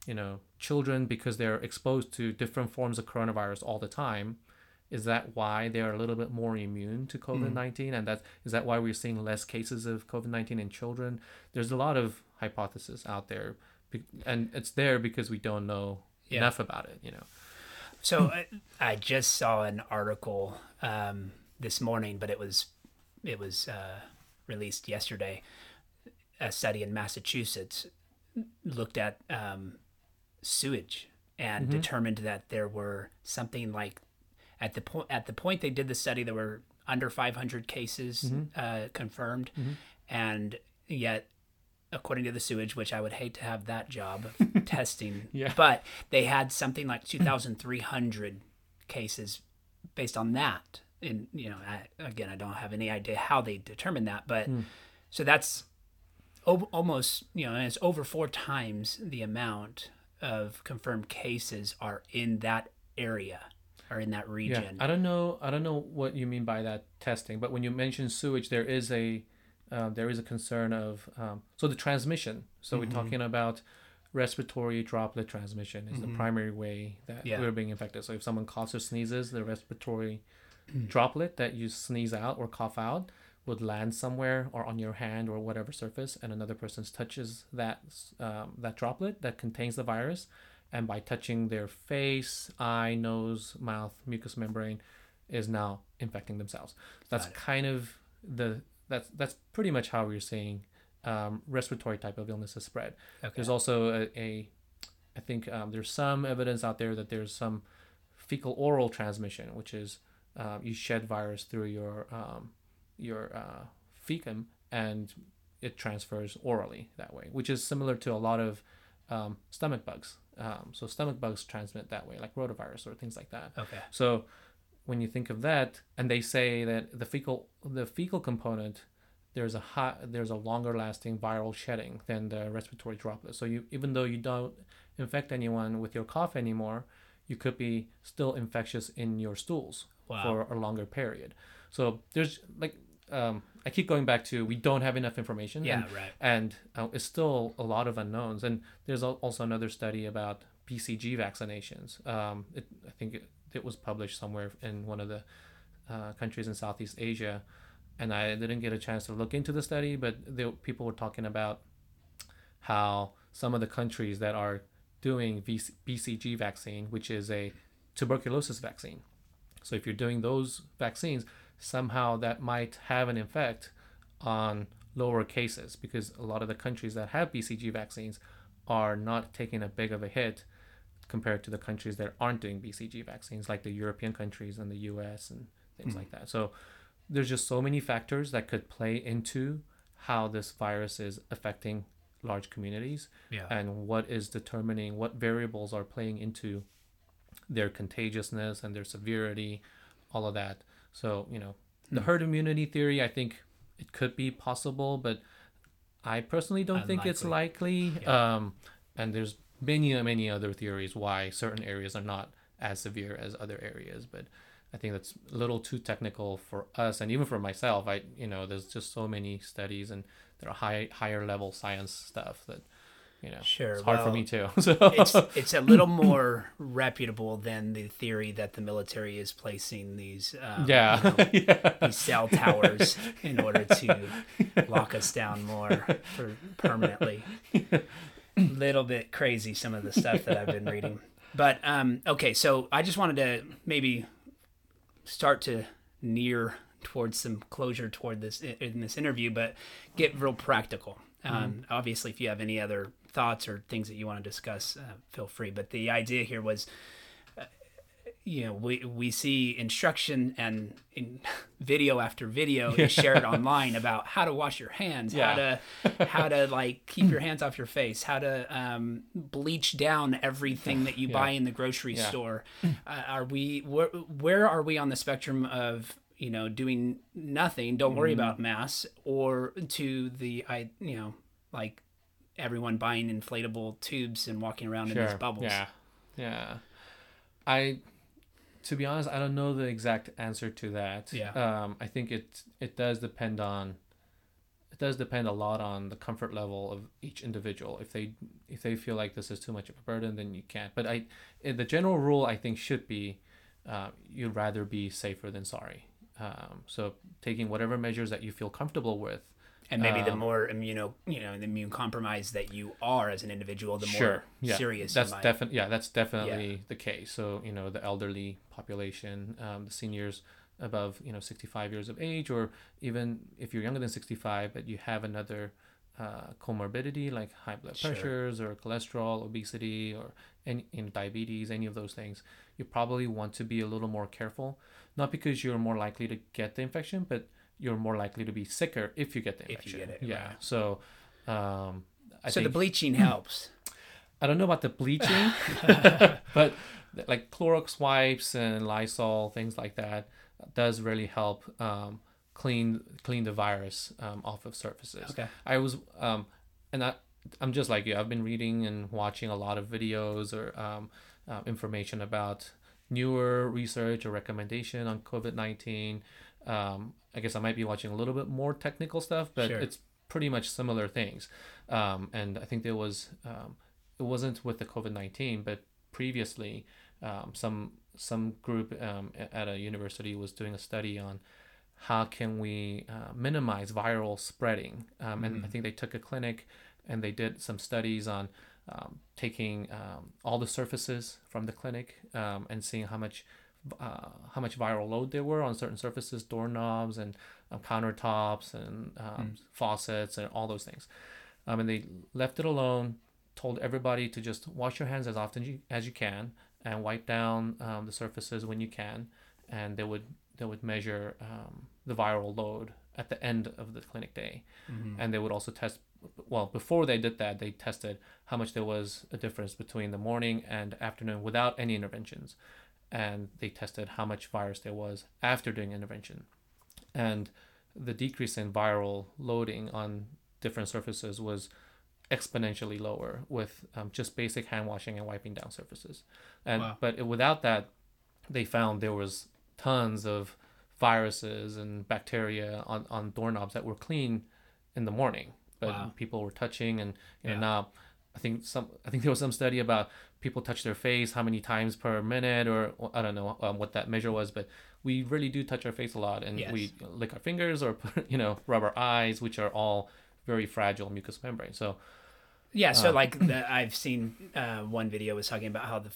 [SPEAKER 2] you know children because they're exposed to different forms of coronavirus all the time is that why they're a little bit more immune to covid-19 mm. and that is that why we're seeing less cases of covid-19 in children there's a lot of hypotheses out there and it's there because we don't know yeah. enough about it you know
[SPEAKER 1] so I, I just saw an article um, this morning, but it was it was uh, released yesterday. A study in Massachusetts looked at um, sewage and mm-hmm. determined that there were something like at the point at the point they did the study there were under 500 cases mm-hmm. uh, confirmed, mm-hmm. and yet according to the sewage, which I would hate to have that job of testing,
[SPEAKER 2] yeah.
[SPEAKER 1] but they had something like 2,300 cases based on that and you know, I, again, I don't have any idea how they determined that, but mm. so that's almost you know, and it's over four times the amount of confirmed cases are in that area or in that region.
[SPEAKER 2] Yeah, I don't know. I don't know what you mean by that testing, but when you mention sewage, there is a uh, there is a concern of um, so the transmission. So mm-hmm. we're talking about respiratory droplet transmission is mm-hmm. the primary way that yeah. we're being infected. So if someone coughs or sneezes, the respiratory droplet that you sneeze out or cough out would land somewhere or on your hand or whatever surface, and another person touches that um, that droplet that contains the virus, and by touching their face, eye, nose, mouth, mucous membrane, is now infecting themselves. That's kind of the that's that's pretty much how we're seeing um, respiratory type of illnesses spread. Okay. There's also a, a I think um, there's some evidence out there that there's some fecal oral transmission, which is um, you shed virus through your um, your uh, fecum and it transfers orally that way, which is similar to a lot of um, stomach bugs. Um, so stomach bugs transmit that way, like rotavirus or things like that.
[SPEAKER 1] Okay.
[SPEAKER 2] So when you think of that, and they say that the fecal the fecal component there's a high, there's a longer lasting viral shedding than the respiratory droplet. So you even though you don't infect anyone with your cough anymore, you could be still infectious in your stools wow. for a longer period. So there's like um, I keep going back to we don't have enough information.
[SPEAKER 1] Yeah,
[SPEAKER 2] and,
[SPEAKER 1] right.
[SPEAKER 2] And uh, it's still a lot of unknowns. And there's also another study about BCG vaccinations. Um, it, I think it, it, was published somewhere in one of the uh, countries in Southeast Asia, and I didn't get a chance to look into the study, but there, people were talking about how some of the countries that are doing VC, BCG vaccine, which is a tuberculosis vaccine, so if you're doing those vaccines, somehow that might have an effect on lower cases because a lot of the countries that have BCG vaccines are not taking a big of a hit compared to the countries that aren't doing BCG vaccines, like the European countries and the US and things mm like that. So there's just so many factors that could play into how this virus is affecting large communities
[SPEAKER 1] yeah.
[SPEAKER 2] and what is determining what variables are playing into their contagiousness and their severity, all of that. So, you know, the hmm. herd immunity theory, I think it could be possible, but I personally don't think it's likely. Yeah. Um, and there's many many other theories why certain areas are not as severe as other areas, but I think that's a little too technical for us and even for myself. I you know there's just so many studies and there are high higher level science stuff that you know
[SPEAKER 1] sure
[SPEAKER 2] it's hard well, for me too. So
[SPEAKER 1] it's it's a little more reputable than the theory that the military is placing these um,
[SPEAKER 2] yeah. You know,
[SPEAKER 1] yeah. these cell towers in order to lock us down more for permanently. A little bit crazy some of the stuff that I've been reading. But um, okay, so I just wanted to maybe start to near towards some closure toward this in this interview, but get real practical. Um, mm-hmm. Obviously, if you have any other thoughts or things that you want to discuss, uh, feel free. But the idea here was you know we we see instruction and in video after video is shared online about how to wash your hands yeah. how to how to like keep your hands off your face how to um, bleach down everything that you yeah. buy in the grocery yeah. store uh, are we where, where are we on the spectrum of you know doing nothing don't worry mm. about mass or to the i you know like everyone buying inflatable tubes and walking around sure. in these bubbles
[SPEAKER 2] yeah yeah i to be honest, I don't know the exact answer to that.
[SPEAKER 1] Yeah.
[SPEAKER 2] Um, I think it it does depend on it does depend a lot on the comfort level of each individual. If they if they feel like this is too much of a burden, then you can't. But I the general rule I think should be uh, you'd rather be safer than sorry. Um, so taking whatever measures that you feel comfortable with
[SPEAKER 1] and maybe um, the more immuno you know the immune compromised that you are as an individual the sure, more yeah, serious
[SPEAKER 2] that's definitely yeah that's definitely yeah. the case so you know the elderly population um, the seniors above you know 65 years of age or even if you're younger than 65 but you have another uh, comorbidity like high blood sure. pressures or cholesterol obesity or any know, diabetes any of those things you probably want to be a little more careful not because you're more likely to get the infection but you're more likely to be sicker if you get the infection.
[SPEAKER 1] If you get
[SPEAKER 2] it, yeah. Right. So, um,
[SPEAKER 1] I so the bleaching helps.
[SPEAKER 2] I don't know about the bleaching, but like Clorox wipes and Lysol, things like that, does really help um, clean clean the virus um, off of surfaces.
[SPEAKER 1] Okay.
[SPEAKER 2] I was um, and I I'm just like you. I've been reading and watching a lot of videos or um, uh, information about newer research or recommendation on COVID nineteen. Um, I guess I might be watching a little bit more technical stuff, but sure. it's pretty much similar things. Um, and I think there was um, it wasn't with the COVID nineteen, but previously um, some some group um, at a university was doing a study on how can we uh, minimize viral spreading. Um, and mm-hmm. I think they took a clinic and they did some studies on um, taking all the surfaces from the clinic and seeing how much uh, how much viral load there were on certain surfaces, doorknobs and um, countertops and um, mm. faucets and all those things. Um, and they left it alone, told everybody to just wash your hands as often you, as you can and wipe down um, the surfaces when you can. And they would they would measure um, the viral load at the end of the clinic day. Mm-hmm. And they would also test well before they did that they tested how much there was a difference between the morning and afternoon without any interventions and they tested how much virus there was after doing intervention. And the decrease in viral loading on different surfaces was exponentially lower with um, just basic hand washing and wiping down surfaces. And wow. but without that, they found there was tons of viruses and bacteria on, on doorknobs that were clean in the morning, but wow. people were touching and you know yeah. now I think some I think there was some study about people touch their face how many times per minute or I don't know um, what that measure was, but we really do touch our face a lot and yes. we lick our fingers or you know rub our eyes, which are all very fragile mucous membrane. So
[SPEAKER 1] yeah, so uh, like the, I've seen uh, one video was talking about how the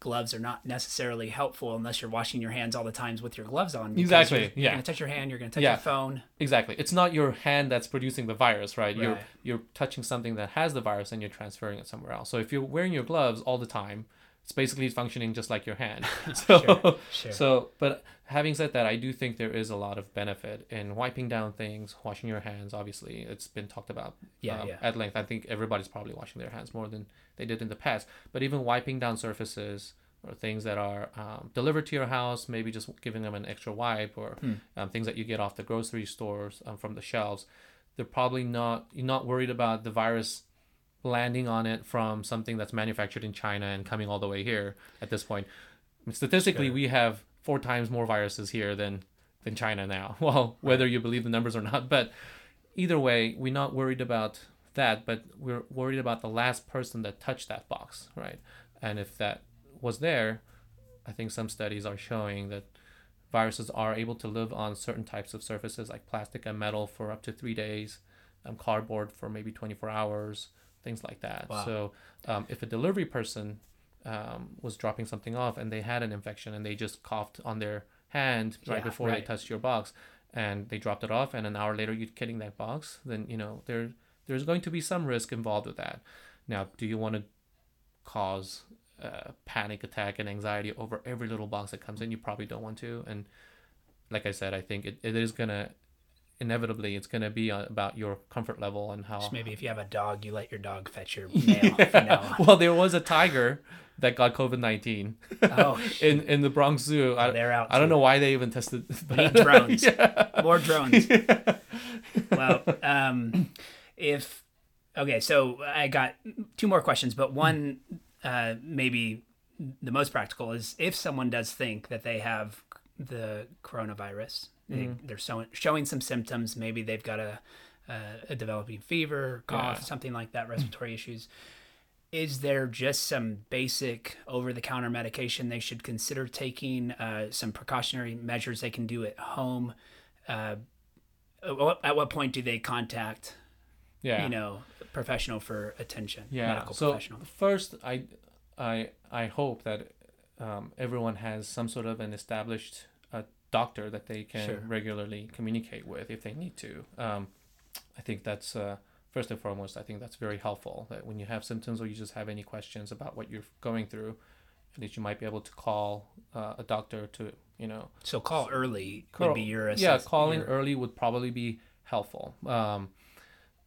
[SPEAKER 1] gloves are not necessarily helpful unless you're washing your hands all the times with your gloves on.
[SPEAKER 2] Exactly.
[SPEAKER 1] You're,
[SPEAKER 2] yeah.
[SPEAKER 1] You're gonna touch your hand. You're gonna touch yeah. your phone.
[SPEAKER 2] Exactly. It's not your hand that's producing the virus, right? right? You're you're touching something that has the virus and you're transferring it somewhere else. So if you're wearing your gloves all the time, it's basically functioning just like your hand. So, sure, sure. so, but having said that, I do think there is a lot of benefit in wiping down things, washing your hands. Obviously, it's been talked about
[SPEAKER 1] yeah, um, yeah.
[SPEAKER 2] at length. I think everybody's probably washing their hands more than they did in the past. But even wiping down surfaces or things that are um, delivered to your house, maybe just giving them an extra wipe or hmm. um, things that you get off the grocery stores um, from the shelves, they're probably not you're not worried about the virus landing on it from something that's manufactured in China and coming all the way here at this point. Statistically, we have four times more viruses here than than China now. Well, whether you believe the numbers or not, but either way, we're not worried about that, but we're worried about the last person that touched that box, right? And if that was there, I think some studies are showing that viruses are able to live on certain types of surfaces like plastic and metal for up to three days, um, cardboard for maybe 24 hours, things like that. Wow. So um, if a delivery person um, was dropping something off and they had an infection and they just coughed on their hand right yeah, before right. they touched your box and they dropped it off and an hour later you're getting that box, then you know there there's going to be some risk involved with that. Now, do you want to cause a panic attack and anxiety over every little box that comes in? You probably don't want to. And like I said, I think it, it is gonna inevitably it's going to be about your comfort level and how.
[SPEAKER 1] So maybe if you have a dog, you let your dog fetch your mail. yeah.
[SPEAKER 2] well, there was a tiger that got COVID nineteen. Oh, in in the Bronx Zoo. I, They're out. I don't know why they even tested.
[SPEAKER 1] But... Need drones. yeah. More drones. Yeah. Well, um, if okay, so I got two more questions, but one uh, maybe the most practical is if someone does think that they have the coronavirus, mm-hmm. they, are showing showing some symptoms. Maybe they've got a a, a developing fever, cough, yeah. something like that, respiratory issues. Is there just some basic over the counter medication they should consider taking? Uh, some precautionary measures they can do at home? Uh, at what point do they contact yeah. you know, professional for attention. Yeah. so
[SPEAKER 2] first, I, I, I hope that um, everyone has some sort of an established doctor that they can sure. regularly communicate with if they need to. Um, I think that's uh, first and foremost. I think that's very helpful. That when you have symptoms or you just have any questions about what you're going through, at least you might be able to call uh, a doctor to you know.
[SPEAKER 1] So call early call, would be your assess-
[SPEAKER 2] yeah. Calling your... early would probably be helpful. Um,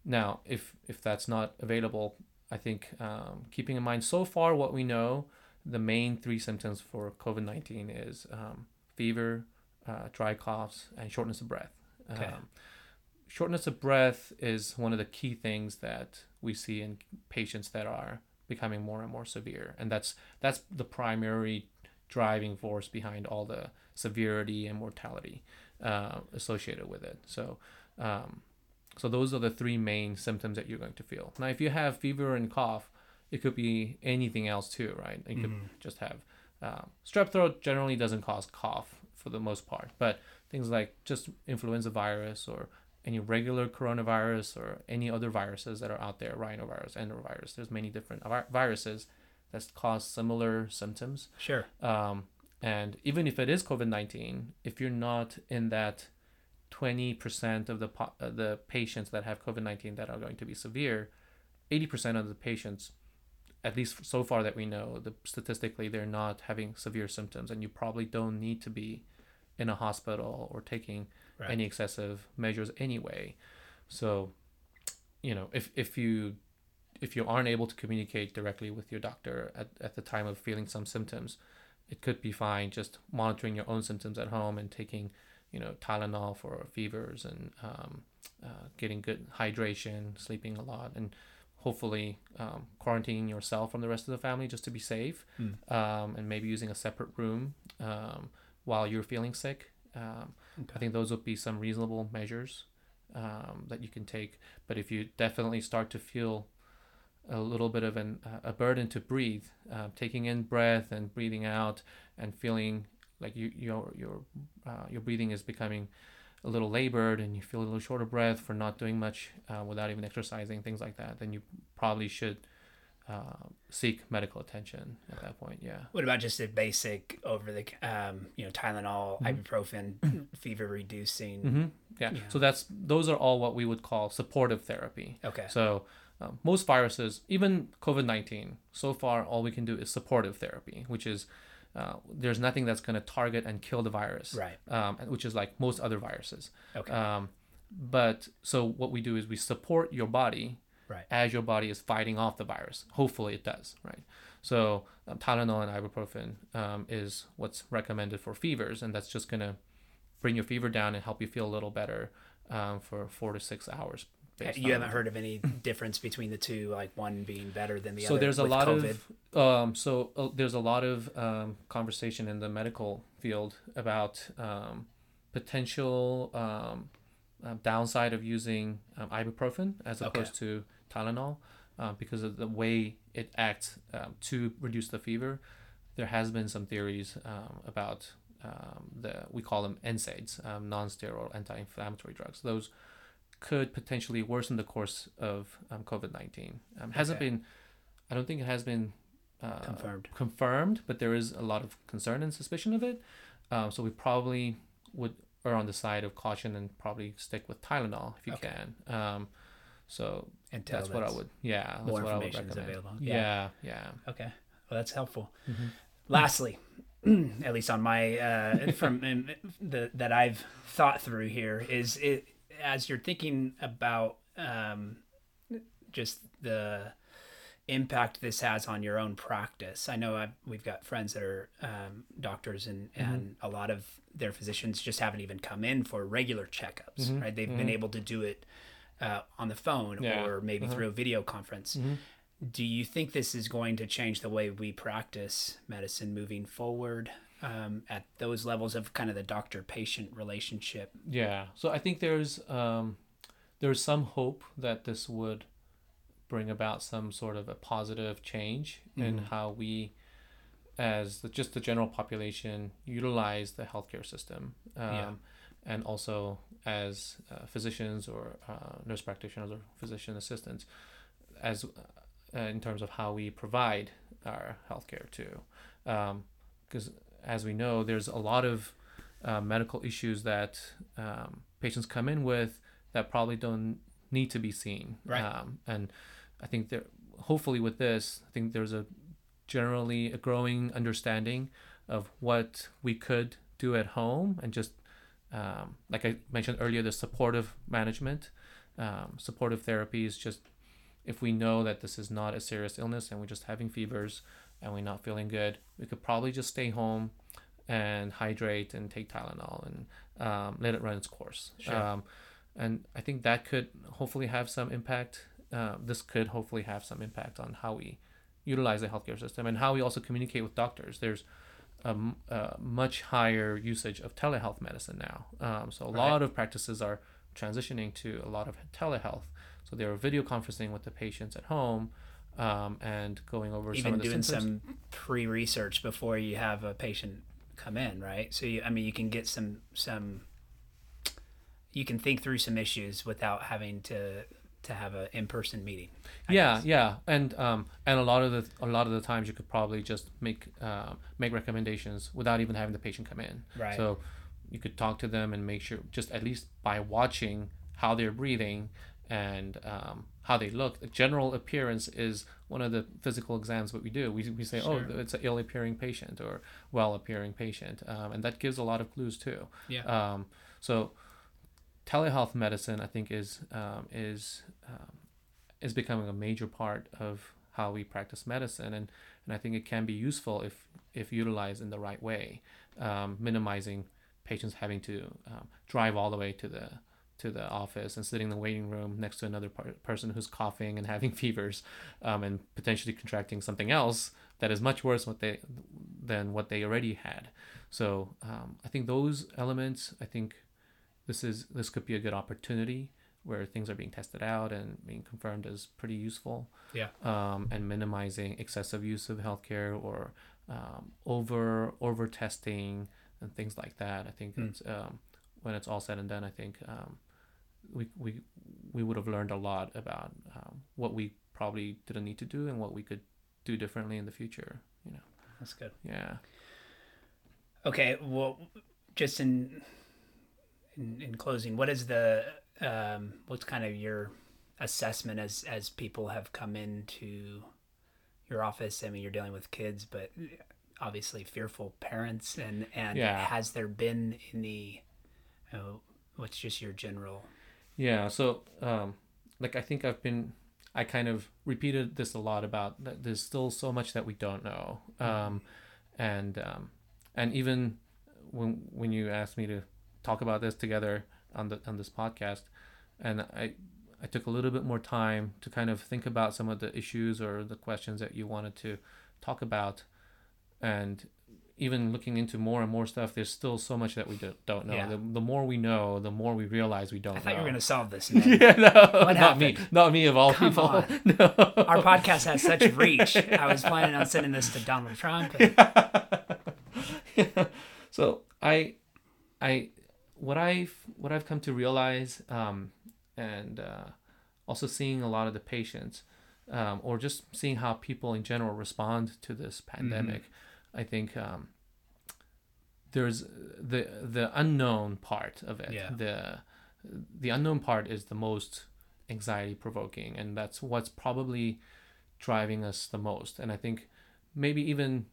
[SPEAKER 2] now, if if that's not available, I think um, keeping in mind so far what we know, the main three symptoms for COVID nineteen is um, fever, uh, dry coughs, and shortness of breath. Okay. Um, shortness of breath is one of the key things that we see in patients that are becoming more and more severe, and that's that's the primary driving force behind all the severity and mortality uh, associated with it. So um, so those are the three main symptoms that you're going to feel. Now, if you have fever and cough, it could be anything else too, right? You could mm-hmm. just have uh, strep throat. Generally, doesn't cause cough for the most part, but things like just influenza virus or any regular coronavirus or any other viruses that are out there, rhinovirus, enterovirus. There's many different viruses that cause similar symptoms.
[SPEAKER 1] Sure.
[SPEAKER 2] Um, and even if it is COVID nineteen, if you're not in that 20% of the po- uh, the patients that have COVID-19 that are going to be severe, 80% of the patients at least so far that we know, the statistically they're not having severe symptoms and you probably don't need to be in a hospital or taking right. any excessive measures anyway. So, you know, if if you if you aren't able to communicate directly with your doctor at, at the time of feeling some symptoms, it could be fine just monitoring your own symptoms at home and taking you know Tylenol for fevers and um, uh, getting good hydration, sleeping a lot, and hopefully um, quarantining yourself from the rest of the family just to be safe, mm. um, and maybe using a separate room um, while you're feeling sick. Um, okay. I think those would be some reasonable measures um, that you can take. But if you definitely start to feel a little bit of an, a burden to breathe, uh, taking in breath and breathing out, and feeling like you your your uh, your breathing is becoming a little labored and you feel a little short of breath for not doing much uh, without even exercising things like that then you probably should uh, seek medical attention at that point yeah
[SPEAKER 1] what about just a basic over the um, you know tylenol mm-hmm. ibuprofen fever reducing
[SPEAKER 2] mm-hmm. yeah. yeah so that's those are all what we would call supportive therapy
[SPEAKER 1] okay
[SPEAKER 2] so um, most viruses even covid-19 so far all we can do is supportive therapy which is uh, there's nothing that's going to target and kill the virus,
[SPEAKER 1] right?
[SPEAKER 2] Um, which is like most other viruses.
[SPEAKER 1] Okay.
[SPEAKER 2] Um, but so what we do is we support your body
[SPEAKER 1] right.
[SPEAKER 2] as your body is fighting off the virus. Hopefully it does, right? So um, Tylenol and ibuprofen um, is what's recommended for fevers, and that's just going to bring your fever down and help you feel a little better um, for four to six hours
[SPEAKER 1] you haven't heard of any difference between the two, like one being better than the
[SPEAKER 2] so
[SPEAKER 1] other.
[SPEAKER 2] there's a lot
[SPEAKER 1] COVID?
[SPEAKER 2] of um, so uh, there's a lot of um, conversation in the medical field about um, potential um, uh, downside of using um, ibuprofen as
[SPEAKER 1] Okay.
[SPEAKER 2] opposed to Tylenol uh, because of the way it acts um, to reduce the fever. There has been some theories um, about um, the we call them NSAIDs, um, non-steroidal anti-inflammatory drugs. Those could potentially worsen the course of um, COVID nineteen. Um, hasn't
[SPEAKER 1] Okay.
[SPEAKER 2] been, I don't think it has been uh,
[SPEAKER 1] Confirmed.
[SPEAKER 2] confirmed, but there is a lot of concern and suspicion of it. Um, so we probably would err on the side of caution and probably stick with Tylenol if you
[SPEAKER 1] Okay.
[SPEAKER 2] can. Um, so
[SPEAKER 1] Until
[SPEAKER 2] that's what I would. Yeah, that's
[SPEAKER 1] more
[SPEAKER 2] what I would
[SPEAKER 1] information is
[SPEAKER 2] recommend.
[SPEAKER 1] available.
[SPEAKER 2] Yeah, yeah.
[SPEAKER 1] Okay, well that's helpful.
[SPEAKER 2] Mhm.
[SPEAKER 1] Lastly, at least on my uh, from the that I've thought through here is it as you're thinking about um, just the impact this has on your own practice. I know i we've got friends that are um, doctors, and
[SPEAKER 2] Mm-hmm.
[SPEAKER 1] and a lot of their physicians just haven't even come in for regular checkups.
[SPEAKER 2] Mhm,
[SPEAKER 1] Right? They've been able to do it uh, on the phone
[SPEAKER 2] Yeah,
[SPEAKER 1] or maybe
[SPEAKER 2] uh-huh.
[SPEAKER 1] through a video conference.
[SPEAKER 2] Mhm.
[SPEAKER 1] Do you think this is going to change the way we practice medicine moving forward um, at those levels of kind of the doctor patient relationship?
[SPEAKER 2] Yeah. So I think there's um, there's some hope that this would bring about some sort of a positive change in
[SPEAKER 1] Mhm.
[SPEAKER 2] how we, as the, just the general population, utilize the healthcare system, um,
[SPEAKER 1] Yeah.
[SPEAKER 2] And also as uh, physicians or uh, nurse practitioners or physician assistants, as uh, in terms of how we provide our healthcare too, because as we know, there's a lot of uh, medical issues that um, patients come in with that probably don't need to be seen.
[SPEAKER 1] Right.
[SPEAKER 2] Um, and I think there, hopefully, with this, I think there's a generally a growing understanding of what we could do at home and just um, like I mentioned earlier, the supportive management, um, supportive therapy is just if we know that this is not a serious illness and we're just having fevers and we're not feeling good, we could probably just stay home and hydrate and take Tylenol and um, let it run its course.
[SPEAKER 1] Sure.
[SPEAKER 2] Um, and I think that could hopefully have some impact. Uh, this could hopefully have some impact on how we utilize the healthcare system and how we also communicate with doctors. There's a, a much higher usage of telehealth medicine now. Um, so a
[SPEAKER 1] Right.
[SPEAKER 2] lot of practices are transitioning to a lot of telehealth. So they're video conferencing with the patients at home um, and going over some
[SPEAKER 1] Even
[SPEAKER 2] of the
[SPEAKER 1] doing
[SPEAKER 2] symptoms.
[SPEAKER 1] some pre-research before you have a patient come in, right? So you, I mean, you can get some some. You can think through some issues without having to to have an in-person meeting. I
[SPEAKER 2] yeah
[SPEAKER 1] guess.
[SPEAKER 2] yeah and um and a lot of the a lot of the times you could probably just make uh, make recommendations without even having the patient come in
[SPEAKER 1] Right.
[SPEAKER 2] so you could talk to them and make sure just at least by watching how they're breathing and um, how they look the general appearance is one of the physical exams that we do we, we say
[SPEAKER 1] Sure.
[SPEAKER 2] oh it's an ill appearing patient or well appearing patient um, and that gives a lot of clues too
[SPEAKER 1] Yeah.
[SPEAKER 2] um, so telehealth medicine i think is um, is um, is becoming a major part of how we practice medicine and, and I think it can be useful if if utilized in the right way um, minimizing patients having to um, drive all the way to the to the office and sitting in the waiting room next to another per- person who's coughing and having fevers um, and potentially contracting something else that is much worse what they than what they already had. So um, I think those elements I think this is this could be a good opportunity where things are being tested out and being confirmed as pretty useful.
[SPEAKER 1] Yeah.
[SPEAKER 2] Um, and minimizing excessive use of healthcare or um, over over testing and things like that. I think
[SPEAKER 1] Hmm.
[SPEAKER 2] it's um, when it's all said and done, I think um, we we we would have learned a lot about um, what we probably didn't need to do and what we could do differently in the future. You know.
[SPEAKER 1] That's good.
[SPEAKER 2] Yeah.
[SPEAKER 1] Okay, well, just in in, in closing, what is the um, what's kind of your assessment as as people have come into your office? I mean, you're dealing with kids, but obviously fearful parents, and and
[SPEAKER 2] Yeah.
[SPEAKER 1] has there been any? Uh, what's just your general?
[SPEAKER 2] Yeah, so um, like I think I've been, I kind of repeated this a lot about that. There's still so much that we don't know, um, and um, and even when when you asked me to talk about this together on the on this podcast, and I I took a little bit more time to kind of think about some of the issues or the questions that you wanted to talk about, and even looking into more and more stuff, there's still so much that we don't know. Yeah. The, the more we know, the more we realize we don't. I
[SPEAKER 1] thought
[SPEAKER 2] know.
[SPEAKER 1] you were going to solve this.
[SPEAKER 2] yeah, no, what not happened? me, not me of all Come people. On. No.
[SPEAKER 1] Our podcast has such reach. I was planning on sending this to Donald Trump.
[SPEAKER 2] And... yeah. So I, I, what I've what I've come to realize, um, and uh, also seeing a lot of the patients, um, or just seeing how people in general respond to this pandemic. Mm-hmm I think um, there's the the unknown part of it.
[SPEAKER 1] Yeah.
[SPEAKER 2] The the unknown part is the most anxiety provoking, and that's what's probably driving us the most. And I think maybe even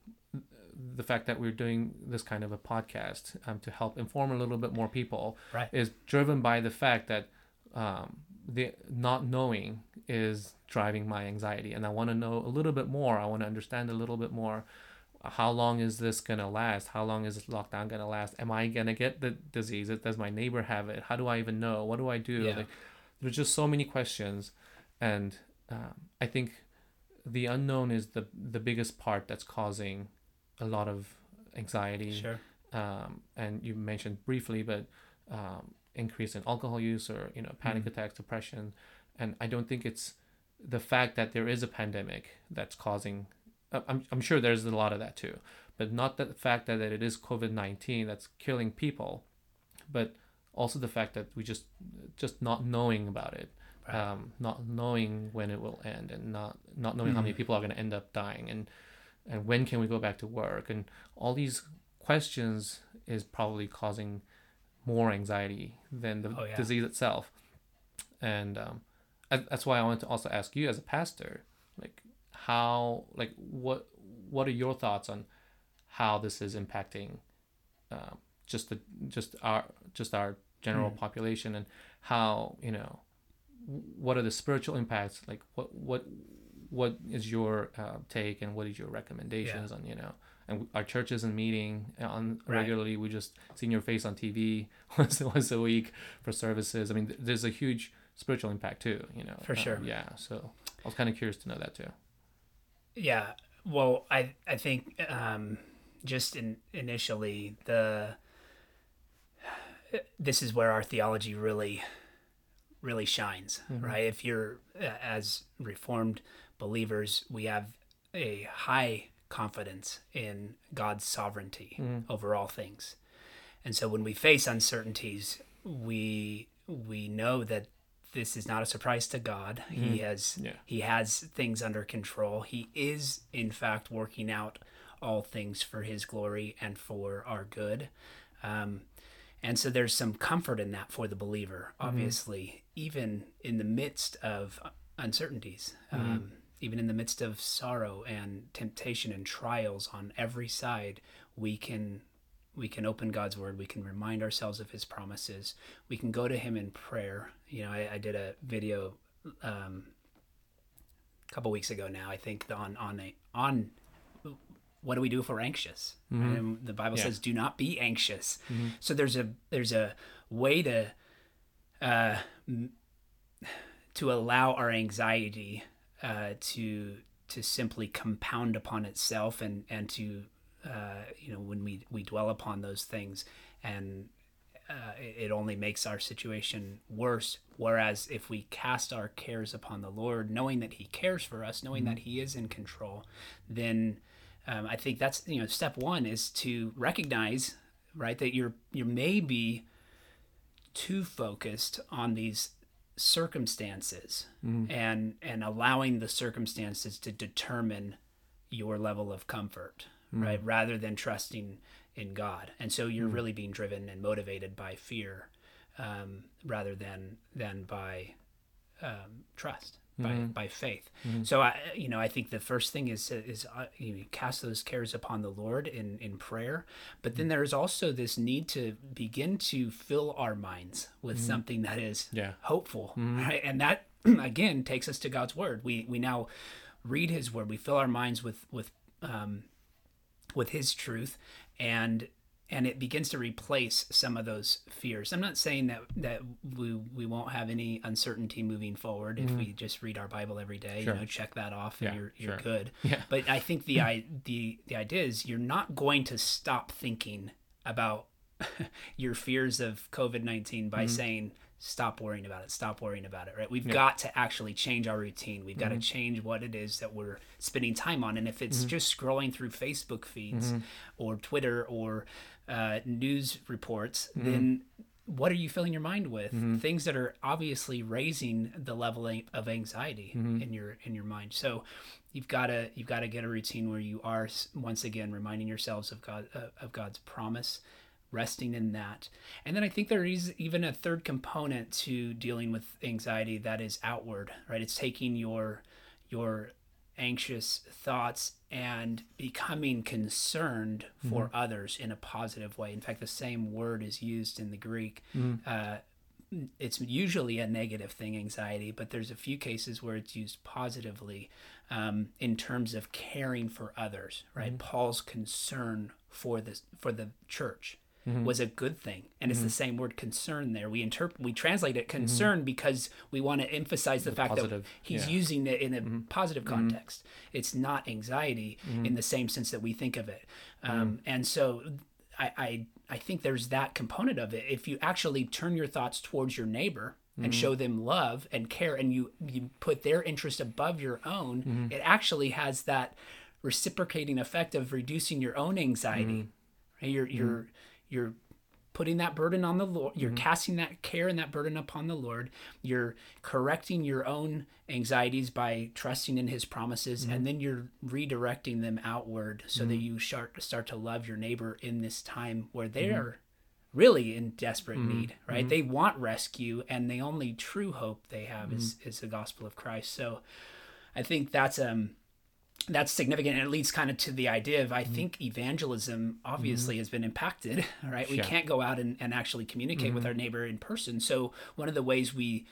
[SPEAKER 2] the fact that we're doing this kind of a podcast um, to help inform a little bit more people
[SPEAKER 1] right.
[SPEAKER 2] is driven by the fact that um, the not knowing is driving my anxiety and i want to know a little bit more i want to understand a little bit more how long is this gonna last? How long is this lockdown gonna last? Am I gonna get the disease? Does my neighbor have it? How do I even know? What do I do?
[SPEAKER 1] Yeah.
[SPEAKER 2] Like, there's just so many questions, and um, I think the unknown is the the biggest part that's causing a lot of anxiety.
[SPEAKER 1] Sure.
[SPEAKER 2] Um, and you mentioned briefly, but um, increase in alcohol use or you know panic mm attacks, depression, and I don't think it's the fact that there is a pandemic that's causing I'm, I'm sure there's a lot of that too, but not the fact that, that it is COVID 19 that's killing people, but also the fact that we just just not knowing about it, right. um, not knowing when it will end, and not not knowing mm. how many hmm. people are going to end up dying, and and when can we go back to work, and all these questions is probably causing more anxiety than the oh, yeah. disease itself, and um, I, that's why I wanted to also ask you as a pastor, like how like what what are your thoughts on how this is impacting uh, just the just our just our general mm. population and how you know what are the spiritual impacts like what what what is your uh, take and what is your recommendations yeah. on you know and our church isn't meeting on right. regularly we just seeing your face on tv once once a week for services i mean there's a huge spiritual impact too you know
[SPEAKER 1] for sure
[SPEAKER 2] yeah so i was kind of curious to know that too
[SPEAKER 1] yeah. Well, I I think um, just in, initially the this is where our theology really really shines, mm-hmm. right? If you're as reformed believers, we have a high confidence in God's sovereignty mm-hmm. over all things. And so when we face uncertainties, we we know that this is not a surprise to God. Mm-hmm. He has yeah. he has things under control. He is in fact working out all things for his glory and for our good. Um, and so there's some comfort in that for the believer, mm-hmm. obviously, mm-hmm. even in the midst of uncertainties, mm-hmm. um, even in the midst of sorrow and temptation and trials on every side, we can we can open God's word. We can remind ourselves of his promises. We can go to him in prayer. You know, I, I did a video um, a couple weeks ago now, I think, on, on, a, on what do we do if we're anxious? Mm-hmm. And the Bible yeah. says, do not be anxious. Mm-hmm. So there's a, there's a way to, uh, to allow our anxiety uh, to, to simply compound upon itself and, and to uh, you know, when we we dwell upon those things, and uh, it only makes our situation worse. Whereas if we cast our cares upon the Lord, knowing that He cares for us, knowing mm-hmm. that He is in control, then um, I think that's you know step one is to recognize right that you're you may be too focused on these circumstances mm. and and allowing the circumstances to determine your level of comfort mm. right? Rather than trusting in God. And so you're mm. really being driven and motivated by fear um, rather than than by um, trust. By, mm-hmm. by faith, mm-hmm. so I you know I think the first thing is is uh, you cast those cares upon the Lord in in prayer, but then mm. there is also this need to begin to fill our minds with mm-hmm. something that is
[SPEAKER 2] yeah.
[SPEAKER 1] hopeful, mm-hmm. right? And that again takes us to God's word. We we now read His word. We fill our minds with with um, with his truth and and it begins to replace some of those fears. I'm not saying that that we we won't have any uncertainty moving forward if we mm. just read our Bible every day.
[SPEAKER 2] Sure.
[SPEAKER 1] You know, check that off, and
[SPEAKER 2] Yeah,
[SPEAKER 1] you're you're
[SPEAKER 2] sure.
[SPEAKER 1] good.
[SPEAKER 2] Yeah.
[SPEAKER 1] But I think the i the the idea is you're not going to stop thinking about your fears of COVID nineteen by mm-hmm. saying stop worrying about it, stop worrying about it. Right? We've got to actually change our routine. We've got to mm-hmm. change what it is that we're spending time on. And if it's mm-hmm. just scrolling through Facebook feeds or Twitter or uh, news reports, then what are you filling your mind with? Things that are obviously raising the level of anxiety in your in your mind. So you've got to you've got to get a routine where you are once again reminding yourselves of God uh, of God's promise, resting in that. And then I think there is even a third component to dealing with anxiety that is outward, right? It's taking your your anxious thoughts and becoming concerned for others in a positive way. In fact, the same word is used in the Greek. Uh, it's usually a negative thing, anxiety, but there's a few cases where it's used positively um, in terms of caring for others. Right, Paul's concern for this for the church Mm-hmm. was a good thing, and it's the mm-hmm. same word concern there. We interpret we translate it mm-hmm. concern because we want to emphasize the, fact that he's
[SPEAKER 2] yeah.
[SPEAKER 1] using it in a positive context. It's not anxiety in the same sense that we think of it, um, and so I, I I think there's that component of it. If you actually turn your thoughts towards your neighbor and show them love and care, and you you put their interest above your own, it actually has that reciprocating effect of reducing your own anxiety. Right? You're you're you're putting that burden on the Lord. You're mm-hmm. casting that care and that burden upon the Lord. You're correcting your own anxieties by trusting in His promises, mm-hmm. and then you're redirecting them outward so that mm-hmm. you start start to love your neighbor in this time where they are really in desperate need. Right? They want rescue, and the only true hope they have is is the gospel of Christ. So, I think that's um that's significant and it leads kind of to the idea of i mm-hmm. think evangelism obviously mm-hmm. has been impacted right? We
[SPEAKER 2] Yeah.
[SPEAKER 1] can't go out and, and actually communicate with mm-hmm. our neighbor in person. So one of the ways we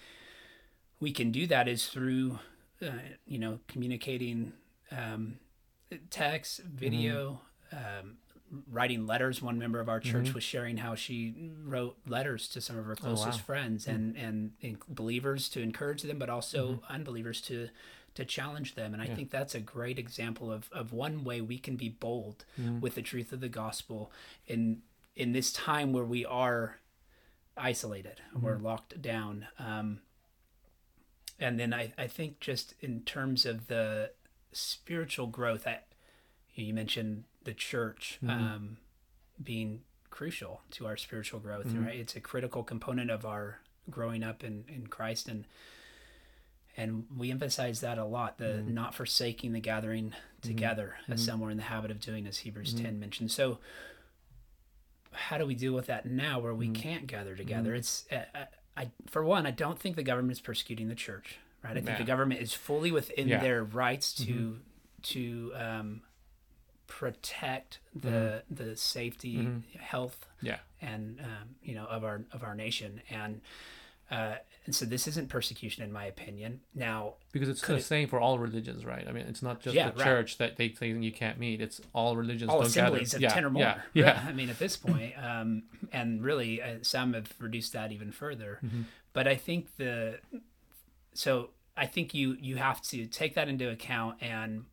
[SPEAKER 1] we can do that is through uh, you know communicating um, text video um, writing letters. One member of our church was sharing how she wrote letters to some of her oh, closest
[SPEAKER 2] wow.
[SPEAKER 1] friends mm. and and in believers to encourage them but also unbelievers to to challenge them. And i think that's a great example of of one way we can be bold with the truth of the gospel in in this time where we are isolated we're locked down. Um and then I, I think just in terms of the spiritual growth I, you mentioned the church um, being crucial to our spiritual growth right? It's a critical component of our growing up in, in christ. And and we emphasize that a lot the mm-hmm. not forsaking the gathering mm-hmm. together as mm-hmm. some were in the habit of doing as hebrews 10 mentioned. So how do we deal with that now where we can't gather together? It's uh, uh, I, for one i don't think the government is persecuting the church right? I think the government is fully within
[SPEAKER 2] Yeah.
[SPEAKER 1] their rights to to um, protect the the safety health
[SPEAKER 2] Yeah.
[SPEAKER 1] and um, you know of our of our nation. And uh, and so this isn't persecution in my opinion now
[SPEAKER 2] Because it's the
[SPEAKER 1] it-
[SPEAKER 2] same for all religions, right? I mean, it's not just
[SPEAKER 1] Yeah,
[SPEAKER 2] the
[SPEAKER 1] right.
[SPEAKER 2] church that they think you can't meet. It's all religions
[SPEAKER 1] all
[SPEAKER 2] don't
[SPEAKER 1] assemblies
[SPEAKER 2] gather.
[SPEAKER 1] of
[SPEAKER 2] yeah,
[SPEAKER 1] 10 or more
[SPEAKER 2] Yeah,
[SPEAKER 1] right?
[SPEAKER 2] yeah.
[SPEAKER 1] i mean at this point um, and really uh, some have reduced that even further
[SPEAKER 2] Mm-hmm.
[SPEAKER 1] but i think the so i think you you have to take that into account and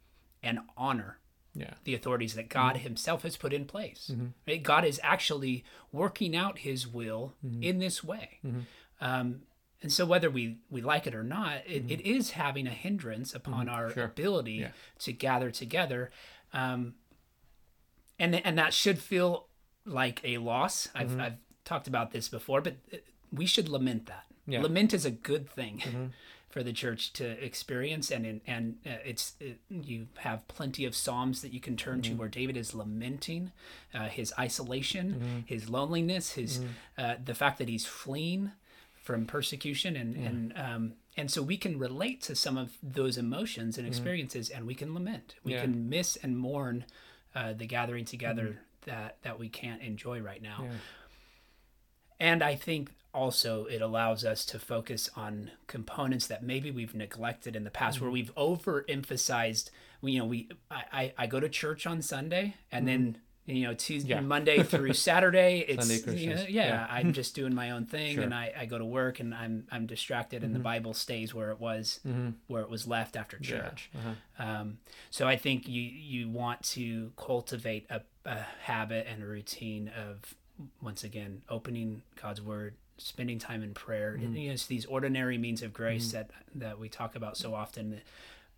[SPEAKER 1] and honor
[SPEAKER 2] yeah.
[SPEAKER 1] the authorities that God Himself has put in place. Right? God is actually working out His will in this way. Um, and so, whether we, we like it or not, it, it is having a hindrance upon our
[SPEAKER 2] Sure.
[SPEAKER 1] ability
[SPEAKER 2] Yeah.
[SPEAKER 1] to gather together. Um, and, and that should feel like a loss. I've, I've talked about this before, but uh, we should lament that.
[SPEAKER 2] Yeah.
[SPEAKER 1] Lament is a good thing for the church to experience, and in, and uh, it's it, you have plenty of psalms that you can turn to where David is lamenting uh, his isolation, his loneliness, his uh, the fact that he's fleeing from persecution, and and um, and so we can relate to some of those emotions and experiences, and we can lament. We
[SPEAKER 2] Yeah.
[SPEAKER 1] can miss and mourn uh, the gathering together that that we can't enjoy right now.
[SPEAKER 2] Yeah.
[SPEAKER 1] And I think also it allows us to focus on components that maybe we've neglected in the past where we've overemphasized you know we I, I, I go to church on Sunday and then you know Tuesday, yeah. Monday through Saturday. It's
[SPEAKER 2] Sunday
[SPEAKER 1] you know, yeah, yeah, I'm just doing my own thing, sure. and I, I go to work, and I'm I'm distracted, mm-hmm. and the mm-hmm. Bible stays where it was mm-hmm. where it was left after church. Yeah. Uh-huh. Um, so I think you you want to cultivate a, a habit and a routine of once again opening God's Word, spending time in prayer. Mm-hmm. You know, it's these ordinary means of grace mm-hmm. that that we talk about so often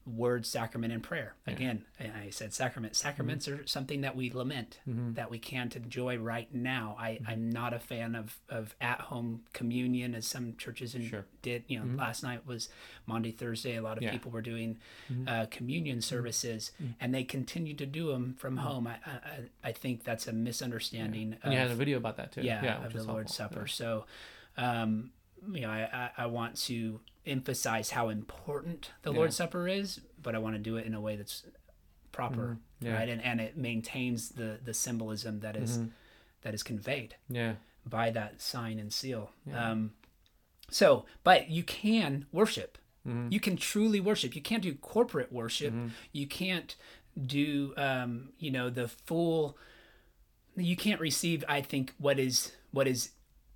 [SPEAKER 1] word, sacrament, and prayer. Yeah. Again, I said sacrament. Sacraments mm-hmm. are something that we lament, mm-hmm. that we can't enjoy right now. I, mm-hmm. I'm not a fan of, of at home communion as some churches in, sure. did. You know, mm-hmm. last night was Maundy, Thursday. A lot of yeah. people were doing mm-hmm. uh, communion mm-hmm. services, and they continue to do them from home. I, I, I think that's a misunderstanding.
[SPEAKER 2] Yeah. And of, you had a video about that too.
[SPEAKER 1] Yeah, yeah of the Lord's helpful. Supper. So, um, you know, I, I, I want to emphasize how important the yeah. Lord's Supper is, but I want to do it in a way that's proper, mm-hmm. yeah. right? And and it maintains the the symbolism that is, mm-hmm. that is conveyed
[SPEAKER 2] yeah.
[SPEAKER 1] by that sign and seal. Yeah. Um, so, but you can worship. Mm-hmm. You can truly worship. You can't do corporate worship. Mm-hmm. You can't do, um, you know, the full. You can't receive. I think what is what is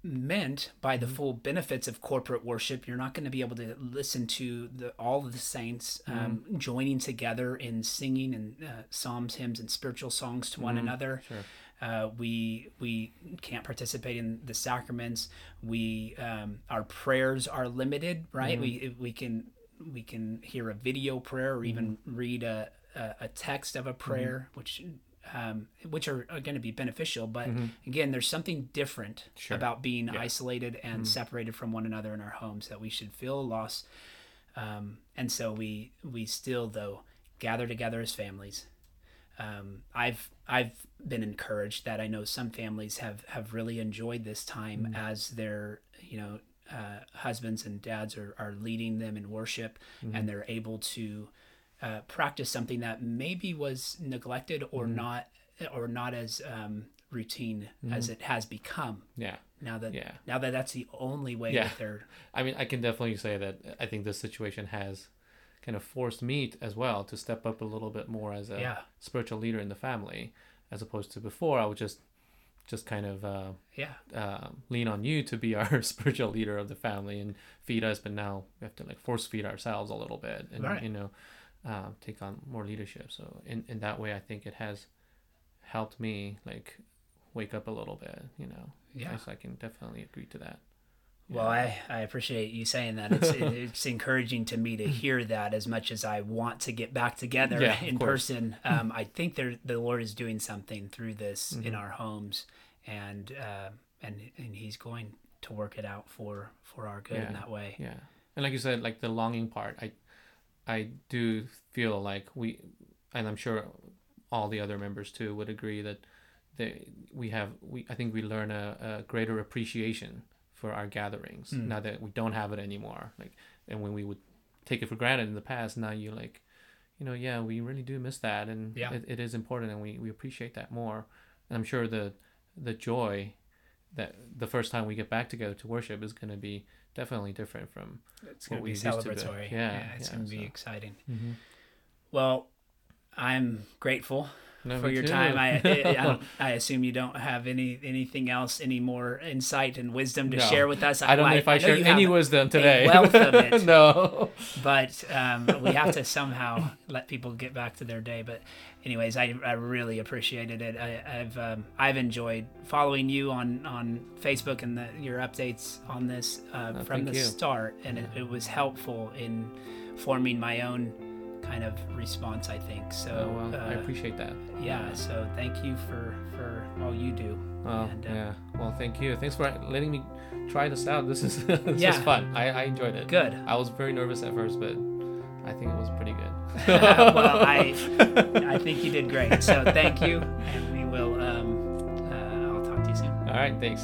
[SPEAKER 1] meant by the mm-hmm. full benefits of corporate worship. You're not going to be able to listen to the, all of the saints um, mm-hmm. joining together in singing and uh, psalms, hymns, and spiritual songs to one mm-hmm. another. Sure. Uh, we we can't participate in the sacraments. We um, our prayers are limited, right? Mm-hmm. We we can we can hear a video prayer or even read a, a, a text of a prayer, which um, which are, are going to be beneficial. But mm-hmm. again, there's something different sure. about being yeah. isolated and mm-hmm. separated from one another in our homes that we should feel a loss. Um, and so we we still though gather together as families. Um, I've I've been encouraged that I know some families have have really enjoyed this time mm-hmm. as their you know uh, husbands and dads are, are leading them in worship mm-hmm. and they're able to uh, practice something that maybe was neglected or mm not or not as um, routine mm as it has become.
[SPEAKER 2] Yeah.
[SPEAKER 1] Now that yeah. now that that's the only way yeah. that they're.
[SPEAKER 2] I mean, I can definitely say that I think this situation has kind of forced me as well to step up a little bit more as a yeah. spiritual leader in the family, as opposed to before I would just just kind of uh,
[SPEAKER 1] yeah
[SPEAKER 2] uh, lean on you to be our spiritual leader of the family and feed us but now we have to like force feed ourselves a little bit and right. you know uh, take on more leadership. So in, in that way, I think it has helped me like wake up a little bit, you know.
[SPEAKER 1] Yeah.
[SPEAKER 2] Yes, I can definitely agree to that.
[SPEAKER 1] Well, I, I appreciate you saying that. It's it's encouraging to me to hear that as much as I want to get back together yeah, in person. Um, I think there the Lord is doing something through this mm-hmm. in our homes, and uh, and and He's going to work it out for for our good
[SPEAKER 2] yeah,
[SPEAKER 1] in that way.
[SPEAKER 2] Yeah, and like you said, like the longing part, I I do feel like we, and I'm sure all the other members too would agree that they, we have we I think we learn a, a greater appreciation for our gatherings mm. now that we don't have it anymore. Like and when we would take it for granted in the past, now you like, you know, yeah, we really do miss that, and
[SPEAKER 1] yeah.
[SPEAKER 2] it, it is important, and we, we appreciate that more. And I'm sure the the joy that the first time we get back together to worship is going to be definitely different from
[SPEAKER 1] it's going to be celebratory.
[SPEAKER 2] Yeah,
[SPEAKER 1] yeah, it's
[SPEAKER 2] yeah,
[SPEAKER 1] going to so. be exciting. Mm-hmm. Well, I'm grateful
[SPEAKER 2] no,
[SPEAKER 1] for your
[SPEAKER 2] too.
[SPEAKER 1] time. I, I, I, assume you don't have any anything else, any more insight and wisdom to no. share with us.
[SPEAKER 2] I don't know if I, I share any wisdom today.
[SPEAKER 1] wealth of it.
[SPEAKER 2] no,
[SPEAKER 1] but um, we have to somehow let people get back to their day. But anyways, I, I really appreciated it. I, have um, I've enjoyed following you on on Facebook and the, your updates on this uh, from the you. start, and it, it was helpful in forming my own kind of response, I think. So
[SPEAKER 2] oh, well, uh, I appreciate that.
[SPEAKER 1] Yeah. So thank you for for all you do.
[SPEAKER 2] Oh and, uh, yeah. Well, thank you. Thanks for letting me try this out. This is this yeah. was fun. I, I enjoyed it.
[SPEAKER 1] Good.
[SPEAKER 2] I was very nervous at first, but I think it was pretty good.
[SPEAKER 1] well, I I think you did great. So thank you, and we will. Um, uh, I'll talk to you soon.
[SPEAKER 2] All right. Thanks.